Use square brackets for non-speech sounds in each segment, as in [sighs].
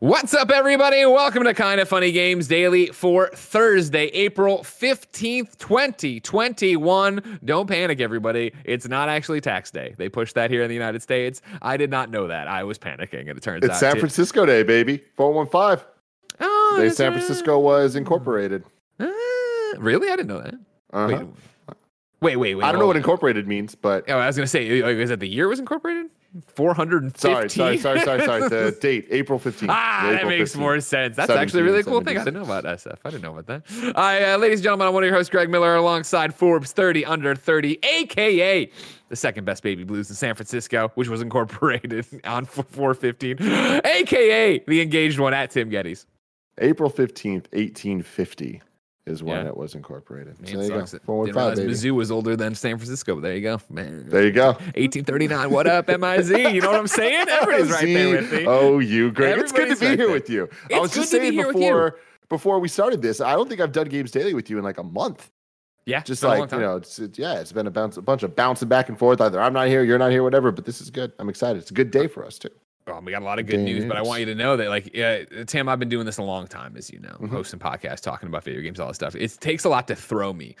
What's up, everybody? Welcome to Kind of Funny Games Daily for Thursday, April 15th, 2021. Don't panic, everybody. It's not actually tax day. They pushed that here in the United States. I did not know that. I was panicking, and it turns It's out. San to- Francisco Day, baby. 415. Oh, Day that's San right. Francisco was incorporated. Uh, really? I didn't know that. Uh-huh. Wait, wait, wait, wait. I don't know what incorporated means, but Oh, I was going to say, uh, is that the year was incorporated? 450? sorry, sorry, sorry, sorry, sorry. The [laughs] date, April 15th. Ah, that makes 15th. more sense. That's actually a really cool thing. I didn't know about SF. I didn't know about that. Hi, uh, ladies and gentlemen, I'm one of your hosts, Greg Miller, alongside Forbes 30 Under 30, aka the second best baby blues in San Francisco, which was incorporated [laughs] on 415, aka the engaged one at Tim gettys April 15th, 1850 is when Yeah. it was incorporated. Man, so there you go. sucks. Didn't realize 415, baby. Mizzou was older than San Francisco. There you go, man. There you go. 1839. What up, MIZ? You know what I'm saying? [laughs] Everybody's right there with me. Oh, you, Greg. It's good to be right here there. with you. It's I was just good to be saying here with you. before before we started this, I don't think I've done Games Daily with you in like a month. Yeah, Just been a long like, you know, it's, it's yeah, it's been a bounce a bunch of bouncing back and forth. Either I'm not here, you're not here, whatever, but this is good. I'm excited. It's a good day for us too. Oh, we got a lot of good news, but I want you to know that, like, yeah, Tim, I've been doing this a long time, as you know, Mm-hmm. hosting podcasts, talking about video games, all this stuff. It takes a lot to throw me.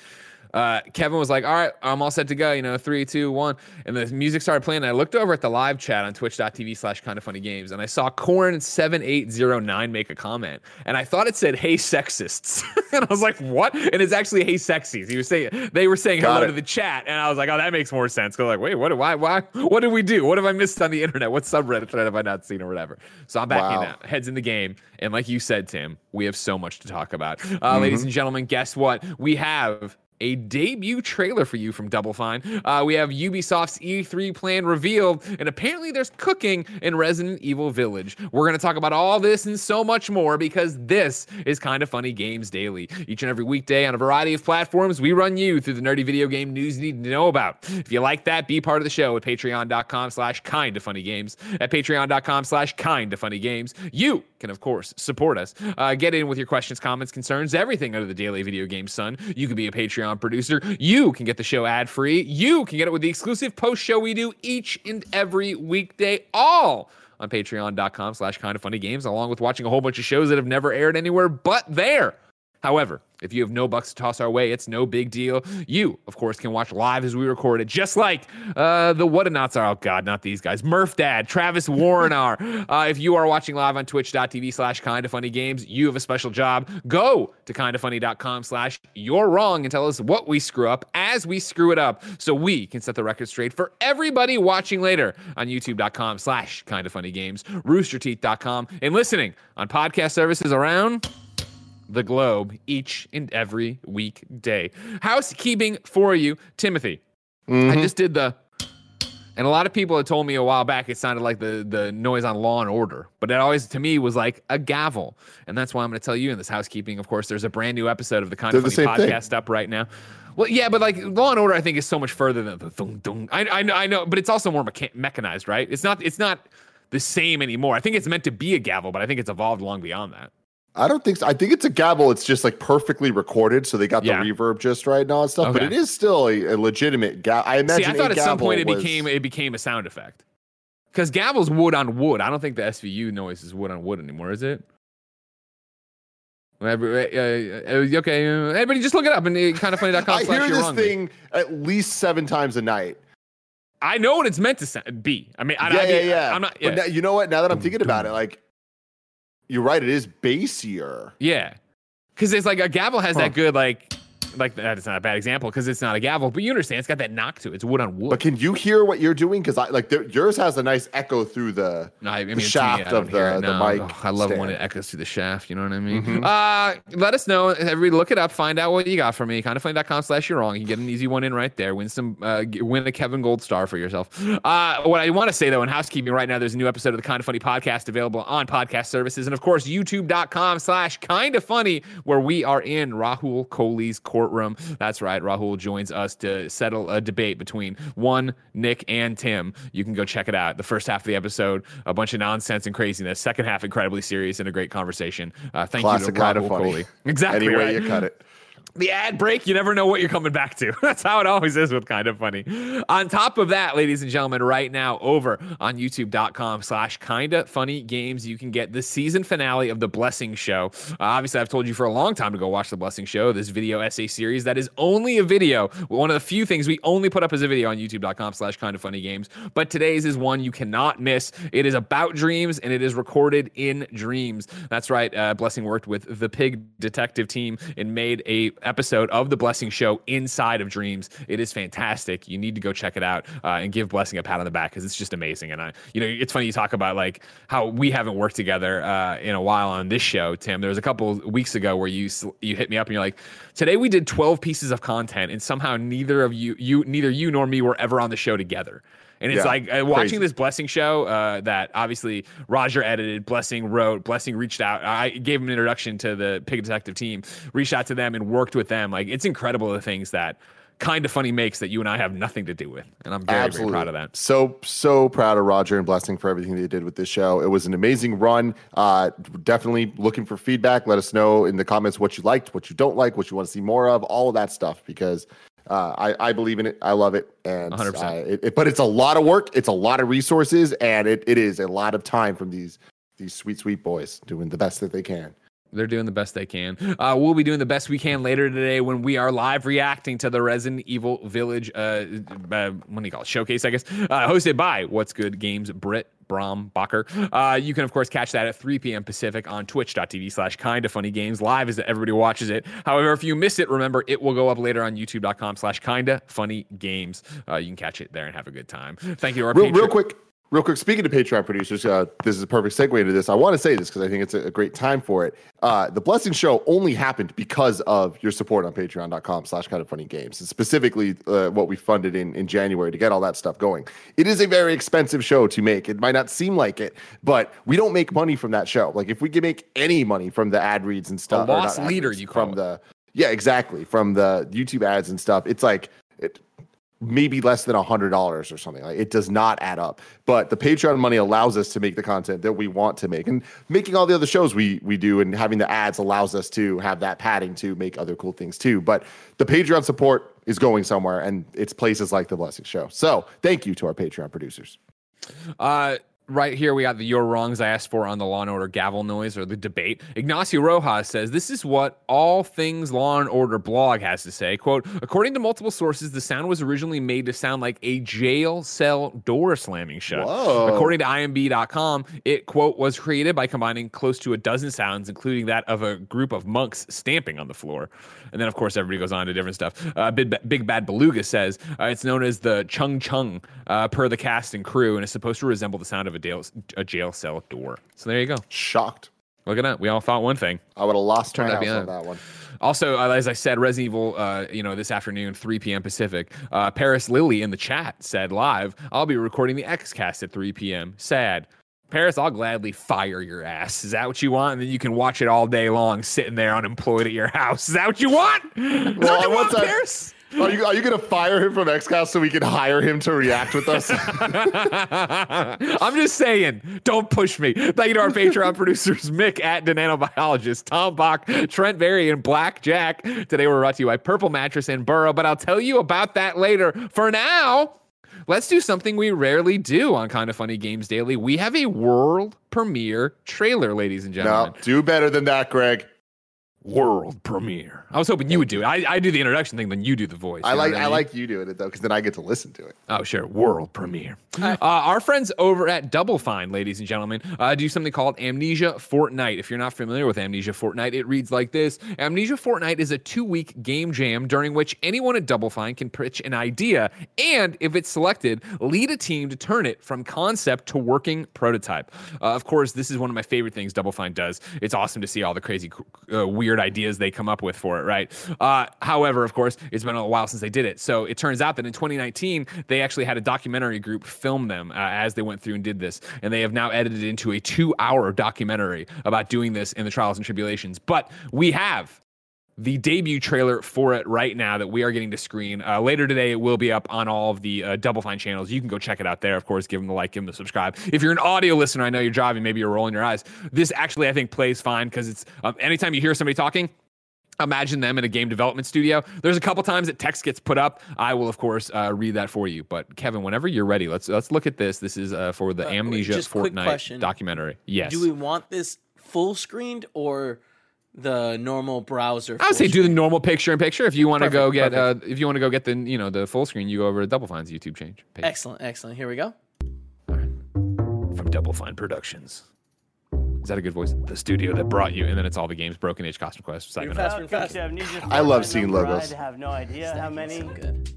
Uh, Kevin was like, "All right, I'm all set to go." You know, three, two, one, and the music started playing. And I looked over at the live chat on Twitch.tv/slash Kind of Funny Games, and I saw Corn seven eight zero nine make a comment, and I thought it said "Hey sexists," [laughs] and I was like, "What?" And it's actually "Hey sexies." He was saying they were saying Got hello it. to the chat, and I was like, "Oh, that makes more sense." Cause like, wait, what? Why? Why? What did we do? What have I missed on the internet? What subreddit thread have I not seen or whatever? So I'm back in Wow. now, heads in the game, and like you said, Tim, we have so much to talk about. Uh, Mm-hmm. Ladies and gentlemen, guess what? We have. A debut trailer for you from Double Fine. Uh, we have Ubisoft's E3 plan revealed, and apparently there's cooking in Resident Evil Village. We're going to talk about all this and so much more because this is Kind of Funny Games Daily. Each and every weekday on a variety of platforms, we run you through the nerdy video game news you need to know about. If you like that, be part of the show at patreon.com slash kind of funny games. At patreon.com slash kind of funny games. You can, of course, support us. Uh, get in with your questions, comments, concerns, everything under the daily video game sun. You can be a Patreon producer. You can get the show ad free. You can get it with the exclusive post show we do each and every weekday, all on patreon.com slash kind of funny games, along with watching a whole bunch of shows that have never aired anywhere but there. However, if you have no bucks to toss our way, it's no big deal. You, of course, can watch live as we record it, just like uh, the Whatanauts are. Oh, God, not these guys. Murph Dad, Travis Warren are. Uh, if you are watching live on twitch.tv slash kind of funny games, you have a special job. Go to kindoffunny.com slash you're wrong and tell us what we screw up as we screw it up so we can set the record straight for everybody watching later on youtube.com slash kind of funny games, roosterteeth.com, and listening on podcast services around the globe each and every weekday. Housekeeping for you, Timothy. I mm-hmm. just did the, and a lot of people had told me a while back it sounded like the the noise on Law and Order, but it always to me was like a gavel, and that's why I'm going to tell you in this housekeeping. Of course, there's a brand new episode of the Kind of Funny same thing. podcast up right now. Well, yeah, but like Law and Order, I think is so much further than the thung, thung. I, I know, I know, but it's also more mecha- mechanized, right? It's not, it's not the same anymore. I think it's meant to be a gavel, but I think it's evolved long beyond that. I don't think so. I think it's a gavel. It's just like perfectly recorded, so they got Yeah. the reverb just right and all that stuff. But it is still a, a legitimate gavel. I imagine. See, I thought at some point it was- became it became a sound effect. Because gavel's wood on wood. I don't think the SVU noise is wood on wood anymore, is it? Every- uh, uh, okay, uh, everybody just look it up and [laughs] kind of funny.com I hear this thing at least seven times a night. I know what it's meant to be. I mean, I, yeah, I, yeah, yeah. I'm not. But Yeah, now, you know what? Now that I'm thinking about it, like you're right. It is bassier. yeah. Because it's like a gavel has Huh. that good like like that's not a bad example because it's not a gavel, but you understand it's got that knock to it. It's wood on wood. But can you hear what you're doing? Because I like there, yours has a nice echo through the. No, I, mean, the me, shaft I of the- the mic Ugh, I love it when it echoes through the shaft. You know what I mean? Mhm. Uh, let us know. Everybody, look it up. Find out what you got for me. Kindoffunny.com slash you're wrong. You can get an easy one in right there. Win some. Uh, win a Kevin Gold star for yourself. Uh, what I want to say though, in housekeeping right now, there's a new episode of the Kind of Funny podcast available on podcast services, and of course, YouTube.com slash Kind of Funny, where we are in Rahul Kohli's courtroom. That's right. Rahul joins us to settle a debate between one Nick and Tim. You can go check it out. The first half of the episode, a bunch of nonsense and craziness. Second half, incredibly serious and a great conversation. Uh, thank Classic you to Rahul. Kohli. [laughs] Exactly. Any way right. you cut it. The ad break, you never know what you're coming back to. [laughs] That's how it always is with kind of funny. On top of that, ladies and gentlemen, right now over on youtube.com slash kinda funny games, you can get the season finale of the Blessing Show. Uh, obviously, I've told you for a long time to go watch the Blessing Show, this video essay series that is only a video. One of the few things we only put up as a video on youtube.com slash kind of funny games. But today's is one you cannot miss. It is about dreams and it is recorded in dreams. That's right. Uh, Blessing worked with the Pig Detective team and made a episode of the Blessing Show inside of Dreams. It is fantastic. You need to go check it out uh, and give Blessing a pat on the back because it's just amazing. And I, you know, it's funny you talk about like how we haven't worked together uh, in a while on this show, Tim. There was a couple weeks ago where you you hit me up and you're like, today we did 12 pieces of content and somehow neither of you you neither you nor me were ever on the show together. And it's yeah, like uh, watching this Blessing show uh, that obviously Roger edited, Blessing wrote, Blessing reached out. I gave him an introduction to the Pig Detective team, reached out to them and worked with them. Like it's incredible the things that kind of funny makes that you and I have nothing to do with. And I'm very, Absolutely. very proud of that. So, so proud of Roger and Blessing for everything they did with this show. It was an amazing run. Uh, definitely looking for feedback. Let us know in the comments what you liked, what you don't like, what you want to see more of, all of that stuff, because uh, I, I believe in it. I love it. And 100%. Uh, it, it, but it's a lot of work. It's a lot of resources, and it, it is a lot of time from these these sweet sweet boys doing the best that they can. They're doing the best they can. Uh, we'll be doing the best we can later today when we are live reacting to the Resident Evil Village, uh, uh, what do you call it? Showcase, I guess, uh, hosted by What's Good Games, Britt Brombacher. Uh, you can, of course, catch that at 3 p.m. Pacific on twitch.tv slash kind of funny games. Live as everybody watches it. However, if you miss it, remember it will go up later on youtube.com slash kind of funny games. Uh, you can catch it there and have a good time. Thank you to our real, real quick. Real quick, speaking to Patreon producers, uh, this is a perfect segue into this. I want to say this because I think it's a, a, great time for it. Uh, the Blessing Show only happened because of your support on patreon.com slash kind of funny games. And specifically uh, what we funded in, in January to get all that stuff going. It is a very expensive show to make. It might not seem like it, but we don't make money from that show. Like if we can make any money from the ad reads and stuff. A lost leader, reads, you call from it. the yeah, exactly. From the YouTube ads and stuff. It's like maybe less than a hundred dollars or something. Like it does not add up. But the Patreon money allows us to make the content that we want to make, and making all the other shows we we do, and having the ads allows us to have that padding to make other cool things too. But the Patreon support is going somewhere, and it's places like the Blessing Show. So thank you to our Patreon producers. Uh, right here we got the your wrongs I asked for on the Law and Order gavel noise or the debate. Ignacio Rojas says this is what all things Law and Order blog has to say. Quote, according to multiple sources, the sound was originally made to sound like a jail cell door slamming shut. Whoa. According to imb.com, it quote was created by combining close to a dozen sounds, including that of a group of monks stamping on the floor. And then, of course, everybody goes on to different stuff. Uh, Big, Big Bad Beluga says uh, it's known as the Chung Chung uh, per the cast and crew, and is supposed to resemble the sound of a jail, a jail cell door. So there you go. Shocked. Look at that. We all thought one thing. I would have lost Turned my house on that one. Also, uh, as I said, Resident Evil, uh, you know, this afternoon, 3 p.m. Pacific. Uh, Parris Lilly in the chat said live, I'll be recording the X cast at 3 p.m. Sad. Parris, I'll gladly fire your ass. Is that what you want? And then you can watch it all day long, sitting there unemployed at your house. Is that what you want? Well, you want, Parris? Are you are you gonna fire him from XCast so we can hire him to react with us? [laughs] [laughs] I'm just saying, don't push me. Thank you to our Patreon producers, Mick at the Nanobiologist, Tom Bach, Trent Berry, and Black Jack. Today we're brought to you by Purple Mattress and Burrow, but I'll tell you about that later. For now, let's do something we rarely do on Kind of Funny Games Daily. We have a world premiere trailer, ladies and gentlemen. No, do better than that, Greg world premiere. I was hoping you would do it. I, I do the introduction thing, then you do the voice. I like I, mean? I, like you doing it though, because then I get to listen to it. Oh sure, world premiere. Uh, our friends over at Double Fine, ladies and gentlemen, uh, do something called Amnesia Fortnight. If you're not familiar with Amnesia Fortnight, it reads like this: Amnesia Fortnight is a two-week game jam during which anyone at Double Fine can pitch an idea, and if it's selected, lead a team to turn it from concept to working prototype. Uh, of course, this is one of my favorite things Double Fine does. It's awesome to see all the crazy, uh, weird weird ideas they come up with for it, right? Uh, however, of course, it's been a while since they did it. So it turns out that in 2019, they actually had a documentary group film them uh, as they went through and did this. And they have now edited into a two hour documentary about doing this in the trials and tribulations. But we have the debut trailer for it right now that we are getting to screen. Uh, later today, it will be up on all of the uh, Double Fine channels. You can go check it out there. Of course, give them the like, give them the subscribe. If you're an audio listener, I know you're driving, maybe you're rolling your eyes. This actually, I think, plays fine because it's um, anytime you hear somebody talking, imagine them in a game development studio. There's a couple times that text gets put up. I will, of course, uh, read that for you. But Kevin, whenever you're ready, let's let's look at this. This is uh, for the Uh, Amnesia Fortnight documentary. Yes. Do we want this full screened or the normal browser? I would say full do the normal picture in picture. If you want to go get, uh, if you want to go get the, you know, the full screen, you go over to Double Fine's YouTube change page. Excellent, excellent. Here we go. From Double Fine Productions. Is that a good voice? The studio that brought you, and then it's all the games, Broken Age, Costume Quest, You're Second fast, Half. you're fast. I love seeing logos. I have no idea how many. So good.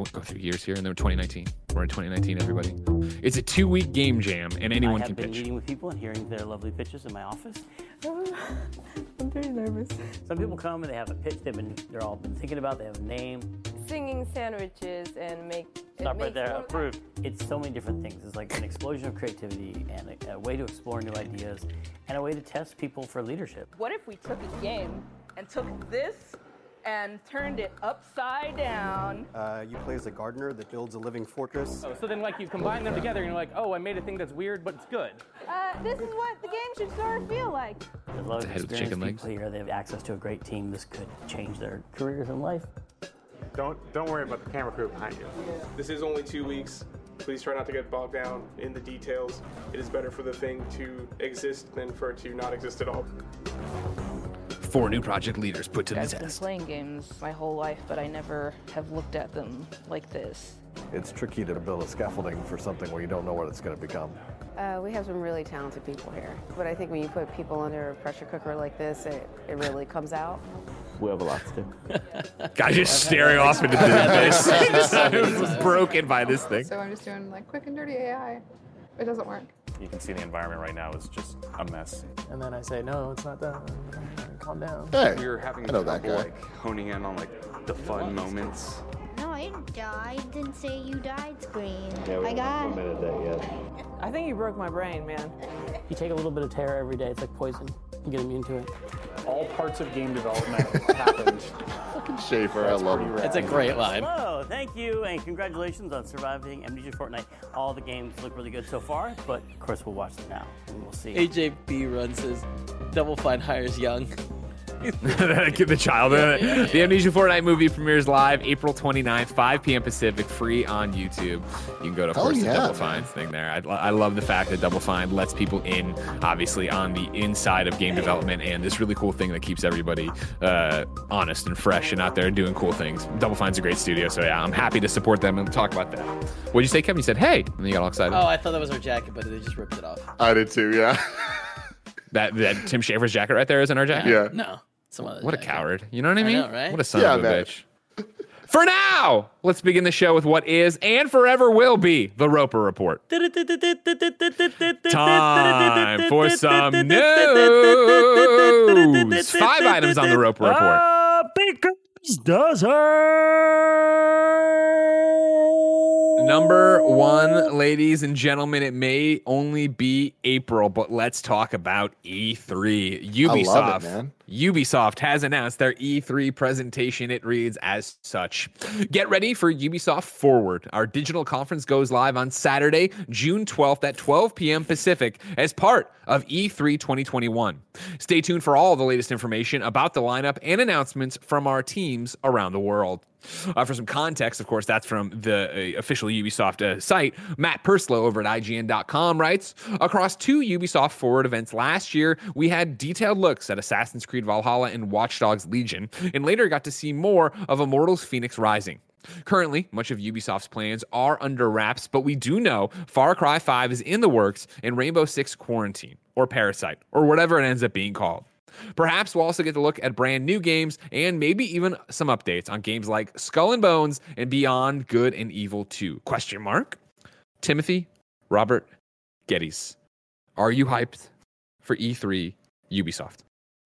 They won't go through years here, and then 2019. We're in 2019, everybody. It's a two-week game jam, and anyone can pitch. I have can been pitch. meeting with people and hearing their lovely pitches in my office. [laughs] I'm very nervous. Some people come and they have a pitch they've been they're all been thinking about. They have a name. Singing sandwiches and make. it Stop right there. Approved. It's so many different things. It's like an explosion of creativity and a, a way to explore new ideas and a way to test people for leadership. What if we took a game and took this and turned it upside down? Uh, you play as a gardener that builds a living fortress. Oh, so then, like, you combine them together, and you're like, oh, I made a thing that's weird, but it's good. Uh, this is what the game should sort of feel like. There's a lot of head with chicken legs. people here. They have access to a great team. This could change their careers in life. Don't don't worry about the camera crew behind you. This is only two weeks. Please try not to get bogged down in the details. It is better for the thing to exist than for it to not exist at all. Four new project leaders put to the test. I've been test. playing games my whole life, but I never have looked at them like this. It's tricky to build a scaffolding for something where you don't know what it's going to become. Uh, we have some really talented people here. But I think when you put people under a pressure cooker like this, it, it really comes out. We have a lot to do. [laughs] Guy just staring off into the [laughs] abyss. It [laughs] was broken by this thing. So I'm just doing like quick and dirty AI. It doesn't work. You can see the environment right now is just a mess. And then I say, no, it's not done. Calm down. Hey, We were having I know that trouble guy. like honing in on like the fun moments. No, I didn't die. It didn't say you died screen. I got I think you broke my brain, man. You take a little bit of terror every day. It's like poison. You get immune to it. All parts of game development [laughs] happened. Fucking Schafer, I love him. It's a great line. Hello, thank you, and congratulations on surviving Amnesia Fortnight. All the games look really good so far, but of course we'll watch them now and we'll see. AJB runs his Double Fine hires Young. The child. The Amnesia Fortnight movie premieres live April 29th, 5 p.m. Pacific, free on YouTube. You can go to, of Hell course, yeah, the Double. Fine thing there. I, I love the fact that Double Fine lets people in, obviously, on the inside of game development and this really cool thing that keeps everybody uh, honest and fresh and out there doing cool things. Double Fine's a great studio, so yeah, I'm happy to support them and talk about that. What'd you say, Kevin? You said, hey, and then you got all excited. Oh, I thought that was our jacket, but they just ripped it off. I did too, yeah. That, that Tim Schafer's jacket right there is in our jacket? Yeah. No, some other What a coward. You know what I I mean? know, right? What a son Yeah, of a man. bitch. For now, let's begin the show with what is and forever will be the Roper Report. Time for some news. Five items on the Roper Report. Ah, because does Number one, ladies and gentlemen, it may only be April, but let's talk about E3. Ubisoft. I love it, man. Ubisoft has announced their E3 presentation. It reads as such Get ready for Ubisoft Forward. Our digital conference goes live on Saturday, June 12th at 12 p.m. Pacific as part of E E3 2021. Stay tuned for all the latest information about the lineup and announcements from our teams around the world. Uh, for some context, of course, that's from the uh, official Ubisoft uh, site. Matt Purslow over at IGN.com writes Across two Ubisoft Forward events last year, we had detailed looks at Assassin's Creed Valhalla and Watch Dogs Legion, and later got to see more of Immortals Fenyx Rising. Currently, much of Ubisoft's plans are under wraps, but we do know Far Cry 5 is in the works and Rainbow Six Quarantine, or Parasite, or whatever it ends up being called. Perhaps we'll also get to look at brand new games and maybe even some updates on games like Skull and Bones and Beyond Good and Evil 2. Question mark? Timothy, Robert, Gettys, are you hyped for E3 Ubisoft?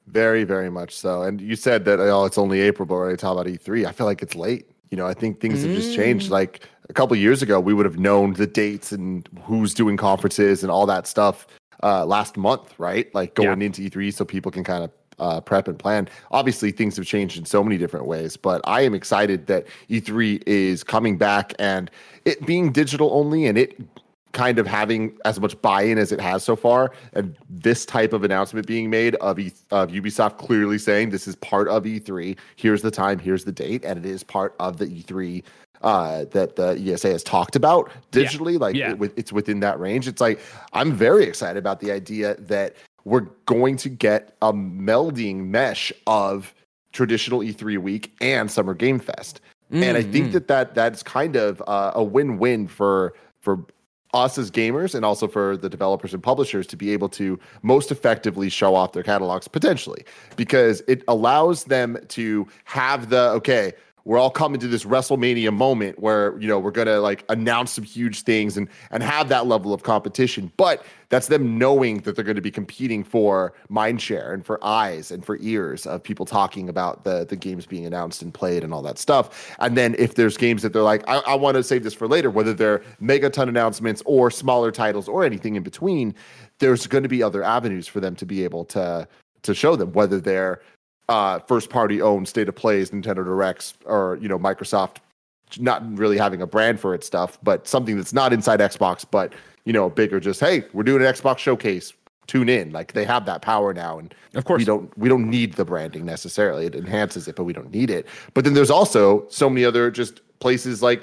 Very, very much so. And you said that oh, it's only April, but we're already talking about E3. I feel like it's late. You know, I think things have just changed. Like a couple years ago, we would have known the dates and who's doing conferences and all that stuff uh, last month, right? Like going into E3, so people can kind of uh, prep and plan. Obviously, things have changed in so many different ways, but I am excited that E3 is coming back and it being digital only and it kind of having as much buy-in as it has so far, and this type of announcement being made of e- of Ubisoft clearly saying this is part of E3. Here's the time, here's the date, and it is part of the E3 uh, that the ESA has talked about digitally. Like Yeah. it- it's within that range. It's like I'm very excited about the idea that we're going to get a melding mesh of traditional E3 week and Summer Game Fest. And I think Mm, that, that that's kind of uh, a win-win for for us as gamers and also for the developers and publishers to be able to most effectively show off their catalogs potentially because it allows them to have the okay we're all coming to this WrestleMania moment where you know we're gonna like announce some huge things and and have that level of competition. But that's them knowing that they're going to be competing for mind share and for eyes and for ears of people talking about the the games being announced and played and all that stuff. And then if there's games that they're like, I, I want to save this for later, whether they're megaton announcements or smaller titles or anything in between, there's going to be other avenues for them to be able to to show them whether they're uh, first party owned state of plays, Nintendo Directs, or you know Microsoft not really having a brand for its stuff, but something that's not inside Xbox, but you know bigger. Just hey, we're doing an Xbox showcase. Tune in. Like they have that power now, and of course we don't we don't need the branding necessarily. It enhances it, but we don't need it. But then there's also so many other just places like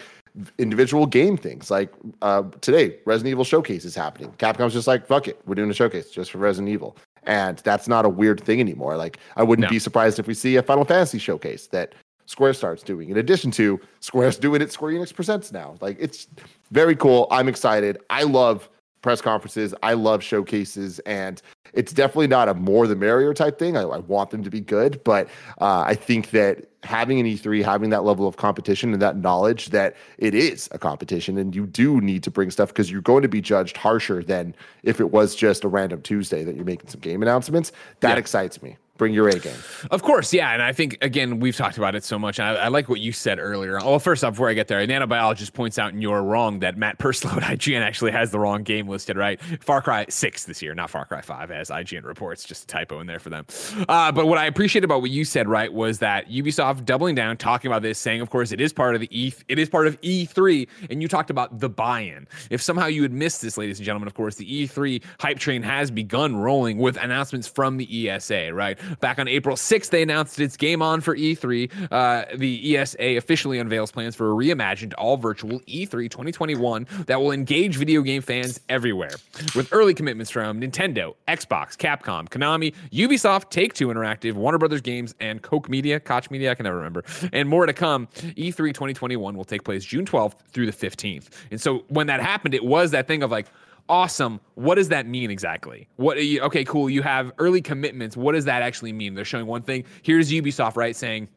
individual game things. Like uh, today, Resident Evil showcase is happening. Capcom's just like fuck it, we're doing a showcase just for Resident Evil and that's not a weird thing anymore. Like I wouldn't be surprised if we see a Final Fantasy showcase that Square starts doing. In addition to Square's doing it, Square Enix presents now. Like it's very cool. I'm excited. I love press conferences. I love showcases, and it's definitely not a more the merrier type thing. I, I want them to be good, but uh, I think that having an E3, having that level of competition and that knowledge that it is a competition, and you do need to bring stuff because you're going to be judged harsher than if it was just a random Tuesday that you're making some game announcements. That excites me. Bring your A game. Of course, yeah, and I think again we've talked about it so much. I, I like what you said earlier. Well, first off, before I get there, a nanobiologist points out, and you're wrong that Matt Purslow at IGN actually has the wrong game listed. Right, Far Cry Six this year, not Far Cry Five, as IGN reports. Just a typo in there for them. Uh, but what I appreciate about what you said, right, was that Ubisoft doubling down, talking about this, saying, of course, it is part of the E, it is part of E3, and you talked about the buy-in. If somehow you had missed this, ladies and gentlemen, of course, the E3 hype train has begun rolling with announcements from the ESA. Right, back on April 6th, they announced it's game on for E3. Uh, the ESA officially unveils plans for a reimagined all virtual E E3 2021 that will engage video game fans everywhere. With early commitments from Nintendo, Xbox, Capcom, Konami, Ubisoft, Take Two Interactive, Warner Brothers Games, and Koch Media, Koch Media, I can never remember, and more to come. E E3 2021 will take place June 12th through the 15th. And so when that happened, it was that thing of like, awesome. What does that mean exactly? What you, okay cool you have early commitments. What does that actually mean? They're showing one thing. Here's ubisoft right saying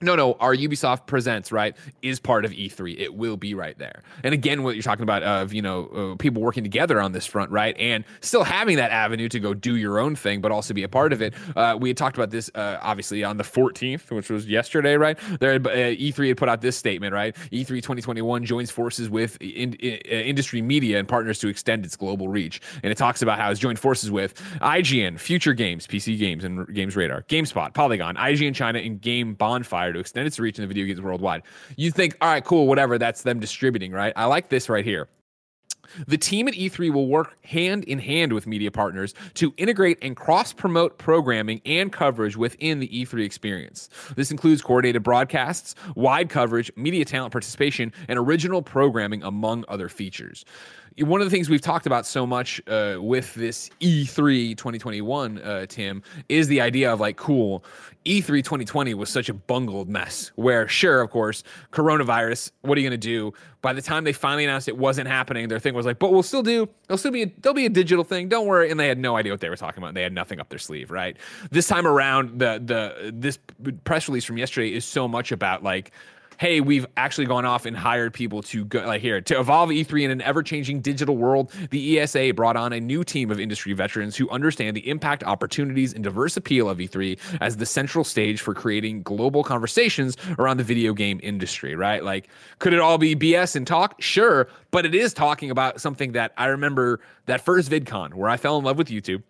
no, no, our Ubisoft Presents, right, is part of E3. It will be right there. And again, what you're talking about of, you know, uh, people working together on this front, right, and still having that avenue to go do your own thing, but also be a part of it. Uh, we had talked about this, uh, obviously, on the 14th, which was yesterday, right? There, uh, E3 had put out this statement, right? E3 2021 joins forces with in, in, uh, industry media and partners to extend its global reach. And it talks about how it's joined forces with IGN, Future Games, PC Games, and Games Radar, GameSpot, Polygon, IGN China, and Game Bonfire to extend its reach in the video games worldwide. You think, all right, cool, whatever, that's them distributing, right? I like this right here. The team at E3 will work hand in hand with media partners to integrate and cross promote programming and coverage within the E3 experience. This includes coordinated broadcasts, wide coverage, media talent participation, and original programming, among other features. One of the things we've talked about so much uh, with this E3 2021, uh, Tim, is the idea of like, cool, E E3 2020 was such a bungled mess where, sure, of course, coronavirus, what are you going to do? By the time they finally announced it wasn't happening, their thing was like, but we'll still do, there'll still be, a, there'll be a digital thing. Don't worry. And they had no idea what they were talking about. They had nothing up their sleeve, right? This time around, the, the, this press release from yesterday is so much about like, hey, we've actually gone off and hired people to go like here to evolve E3 in an ever-changing digital world. The ESA brought on a new team of industry veterans who understand the impact, opportunities, and diverse appeal of E3 as the central stage for creating global conversations around the video game industry. Right? Like, could it all be BS and talk? Sure, but it is talking about something that I remember that first VidCon where I fell in love with YouTube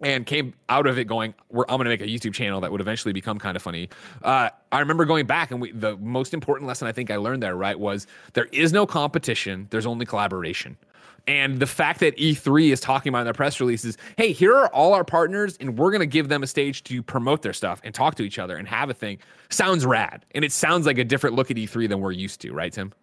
and came out of it going, I'm going to make a YouTube channel that would eventually become kind of funny. Uh, I remember going back, and we, the most important lesson I think I learned there, right, was there is no competition, there's only collaboration. And the fact that E3 is talking about in their press releases, hey, here are all our partners, and we're going to give them a stage to promote their stuff and talk to each other and have a thing, sounds rad. And it sounds like a different look at E3 than we're used to, right, Tim?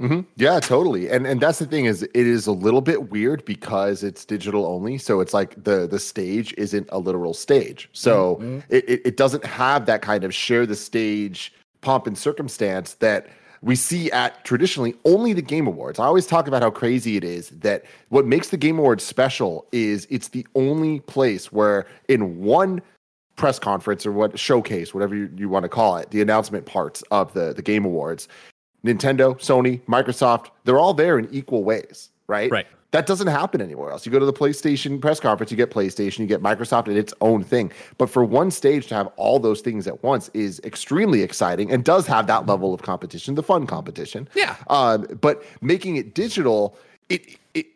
Mm-hmm. Yeah, totally. And and that's the thing is it is a little bit weird because it's digital only. So it's like the the stage isn't a literal stage. So Mm-hmm. it, it, it doesn't have that kind of share the stage pomp and circumstance that we see at traditionally only the Game Awards. I always talk about how crazy it is that what makes the Game Awards special is it's the only place where in one press conference or what showcase, whatever you, you want to call it, the announcement parts of the the Game Awards, Nintendo, Sony, Microsoft, they're all there in equal ways, right? Right. That doesn't happen anywhere else. You go to the PlayStation press conference, you get PlayStation, you get Microsoft and its own thing. But for one stage to have all those things at once is extremely exciting and does have that level of competition, the fun competition. Yeah. Um, but making it digital, it it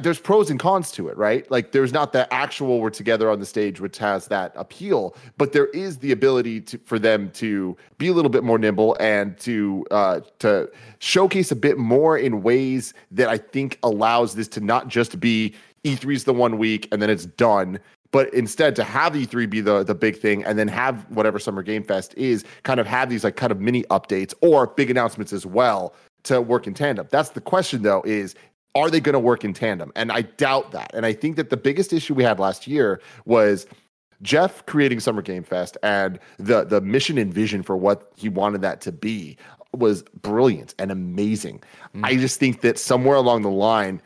there's pros and cons to it, right? Like there's not the actual we're together on the stage, which has that appeal, but there is the ability to for them to be a little bit more nimble and to uh, to showcase a bit more in ways that I think allows this to not just be E3's the one week and then it's done, but instead to have E3 be the the big thing and then have whatever Summer Game Fest is kind of have these like kind of mini updates or big announcements as well to work in tandem. That's the question though is are they going to work in tandem? And I doubt that. And I think that the biggest issue we had last year was Jeff creating Summer Game Fest and the the mission and vision for what he wanted that to be was brilliant and amazing. Mm. I just think that somewhere along the line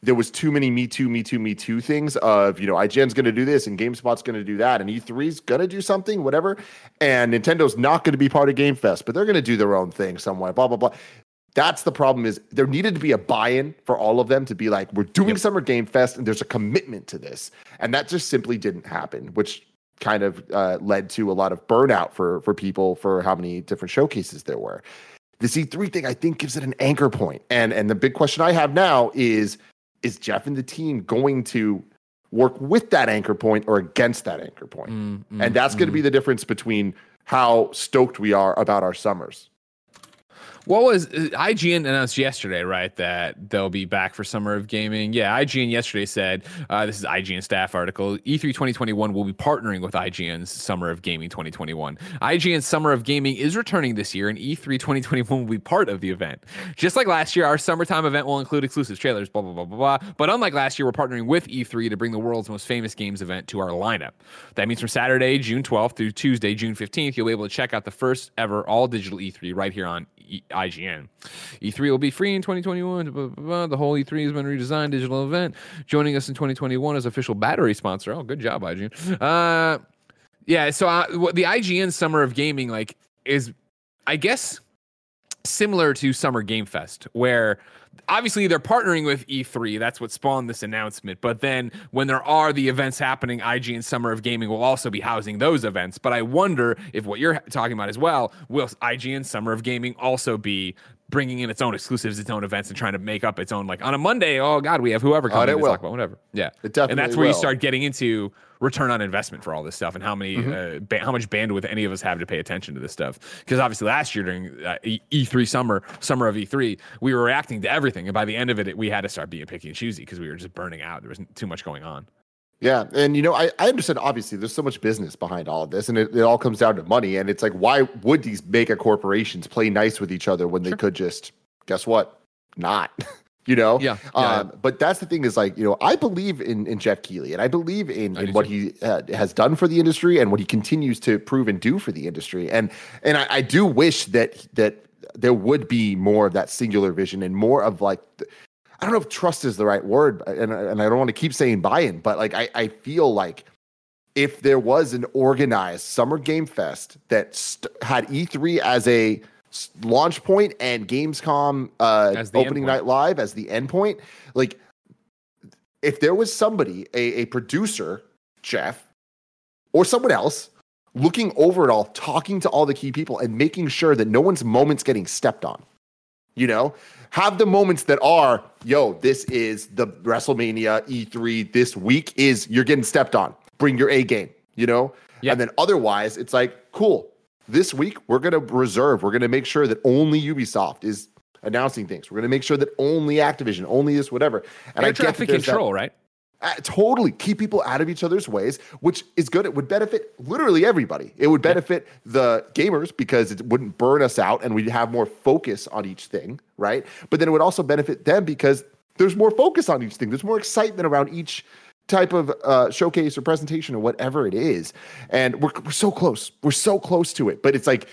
there was too many me too me too me too things of you know IGN's going to do this and GameSpot's going to do that and E3's going to do something whatever and Nintendo's not going to be part of Game Fest but they're going to do their own thing somewhere blah blah blah that's the problem is there needed to be a buy-in for all of them to be like we're doing summer game fest and there's a commitment to this. And that just simply didn't happen which kind of uh, led to a lot of burnout for for people for how many different showcases there were. The E3 thing i think gives it an anchor point. And and the big question i have now is is jeff and the team going to work with that anchor point or against that anchor point? Mm, mm, and that's going to be mm. the difference between how stoked we are about our summers What was uh, IGN announced yesterday, right? That they'll be back for Summer of Gaming. Yeah, IGN yesterday said uh, this is IGN staff article. E E3 2021 will be partnering with IGN's Summer of Gaming 2021. IGN's Summer of Gaming is returning this year, and E E3 2021 will be part of the event. Just like last year, our summertime event will include exclusive trailers, blah blah blah blah blah. But unlike last year, we're partnering with E3 to bring the world's most famous games event to our lineup. That means from Saturday, June 12th through Tuesday, June 15th, you'll be able to check out the first ever all digital E3 right here on E- IGN. E3 will be free in 2021. blah, blah, blah. The whole E3 has been redesigned digital event. Joining us in 2021 as official battery sponsor. Oh, good job, IGN. Uh, yeah, so uh, what the IGN Summer of Gaming like is, I guess, similar to Summer Game Fest, where obviously they're partnering with E3. That's what spawned this announcement. But then when there are the events happening, IGN Summer of Gaming will also be housing those events. But I wonder if what you're talking about as well, will IGN Summer of Gaming also be bringing in its own exclusives, its own events, and trying to make up its own like on a Monday. Oh God, we have whoever Oh, coming it to will. talk about whatever. Yeah, It definitely and that's where you start getting into return on investment for all this stuff and how many Mhm. uh, ba- how much bandwidth any of us have to pay attention to this stuff because obviously last year during uh, E- E3 summer summer of E3 we were reacting to everything and by the end of it we had to start being picky and choosy because we were just burning out there was too much going on Yeah, and you know, I, I understand. Obviously, there's so much business behind all of this, and it, it all comes down to money. And it's like, why would these mega corporations play nice with each other when they could just, guess what, not? [laughs] you know. Yeah, yeah, Um, but that's the thing is like, you know, I believe in in Geoff Keighley, and I believe in, in what he uh, has done for the industry and what he continues to prove and do for the industry. And and I, I do wish that that there would be more of that singular vision and more of like. I don't know if trust is the right word, and and I don't want to keep saying buy-in, but like I, I feel like if there was an organized summer game fest that st- had E3 as a launch point and Gamescom uh, As the opening night live as the endpoint, like if there was somebody, a, a producer, Jeff, or someone else looking over it all, talking to all the key people and making sure that no one's moments getting stepped on You know, have the moments that are, yo, this is the WrestleMania E3 this week is you're getting stepped on. Bring your A game, you know? Yeah. And then otherwise, it's like, cool. This week, we're going to reserve, we're going to make sure that only Ubisoft is announcing things. We're going to make sure that only Activision, only this, whatever. And Air I traffic there's that- control, right? Uh, totally keep people out of each other's ways, which is good. It would benefit literally everybody. It would benefit the gamers because it wouldn't burn us out and we'd have more focus on each thing, right? But then it would also benefit them because there's more focus on each thing. There's more excitement around each type of uh, showcase or presentation or whatever it is. And we're, we're so close. We're so close to it. But it's like,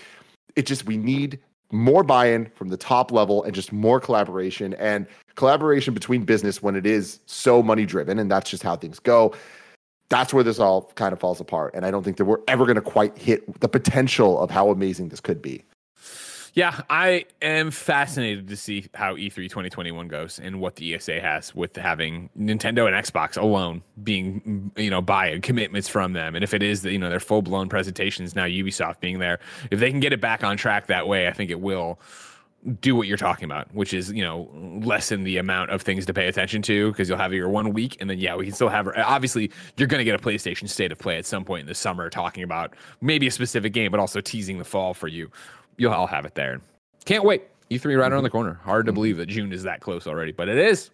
it just, we need more buy-in from the top level and just more collaboration. And collaboration between business when it is so money driven and that's just how things go that's where this all kind of falls apart. And i don't think that we're ever going to quite hit the potential of how amazing this could be Yeah, I am fascinated to see how E E3 2021 goes and what the ESA has with having Nintendo and Xbox alone being, you know, buy-in commitments from them. And if it is, you know, their full-blown presentations now, Ubisoft being there, if they can get it back on track that way, I think it will do what you're talking about, which is, you know, lessen the amount of things to pay attention to because you'll have your one week and then, yeah, we can still have, obviously, you're going to get a PlayStation State of Play at some point in the summer talking about maybe a specific game, but also teasing the fall for you. You'll all have it there. Can't wait. E3 right around the corner. Hard to believe that June is that close already, but it is.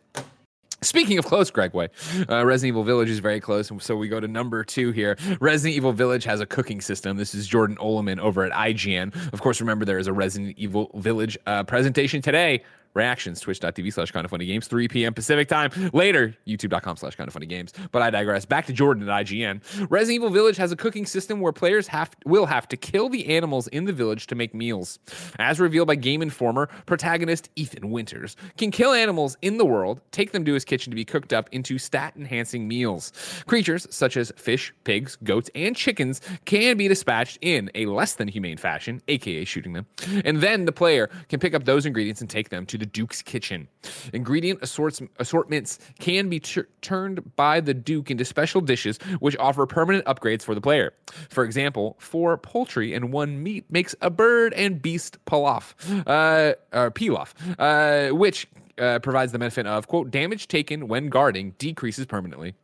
Speaking of close, Greg Way, uh, Resident Evil Village is very close. So we go to number two here. Resident Evil Village has a cooking system. This is Jordan Oloman over at IGN. Of course, remember there is a Resident Evil Village uh, presentation today. Reactions, twitch.tv slash kind of funny games, 3 p.m. Pacific time. Later, youtube.com slash kind of funny games. But I digress. Back to Jordan at IGN. Resident Evil Village has a cooking system where players have will have to kill the animals in the village to make meals. As revealed by Game Informer, protagonist Ethan Winters can kill animals in the world, take them to his kitchen to be cooked up into stat enhancing meals. Creatures such as fish, pigs, goats, and chickens can be dispatched in a less than humane fashion, aka shooting them. And then the player can pick up those ingredients and take them to the Duke's kitchen. Ingredient assorts, assortments can be tur- turned by the Duke into special dishes, which offer permanent upgrades for the player. For example, four poultry and one meat makes a bird and beast pilaf, uh, or pilaf, uh, which uh, provides the benefit of quote damage taken when guarding decreases permanently.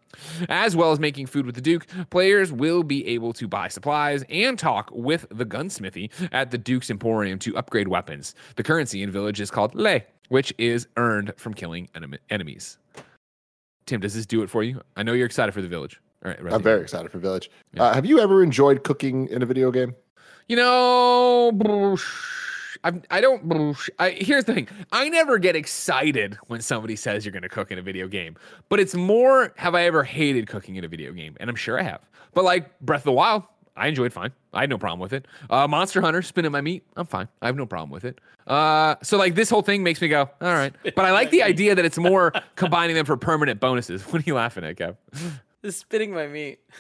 As well as making food with the Duke, players will be able to buy supplies and talk with the gunsmithy at the Duke's Emporium to upgrade weapons. The currency in Village is called lei, which is earned from killing enem- enemies. Tim, does this do it for you? I know you're excited for the Village. All right, i'm very excited for village uh, have you ever enjoyed cooking in a video game You know, I, I don't. I, here's the thing: I never get excited when somebody says you're going to cook in a video game. But it's more: have I ever hated cooking in a video game? And I'm sure I have. But like Breath of the Wild, I enjoyed fine. I had no problem with it. Uh, Monster Hunter, spinning my meat, I'm fine. I have no problem with it. Uh, so like this whole thing makes me go, all right. [laughs] But I like the idea that it's more combining them for permanent bonuses. [laughs] What are you laughing at, Kev? Just spitting my meat. [laughs]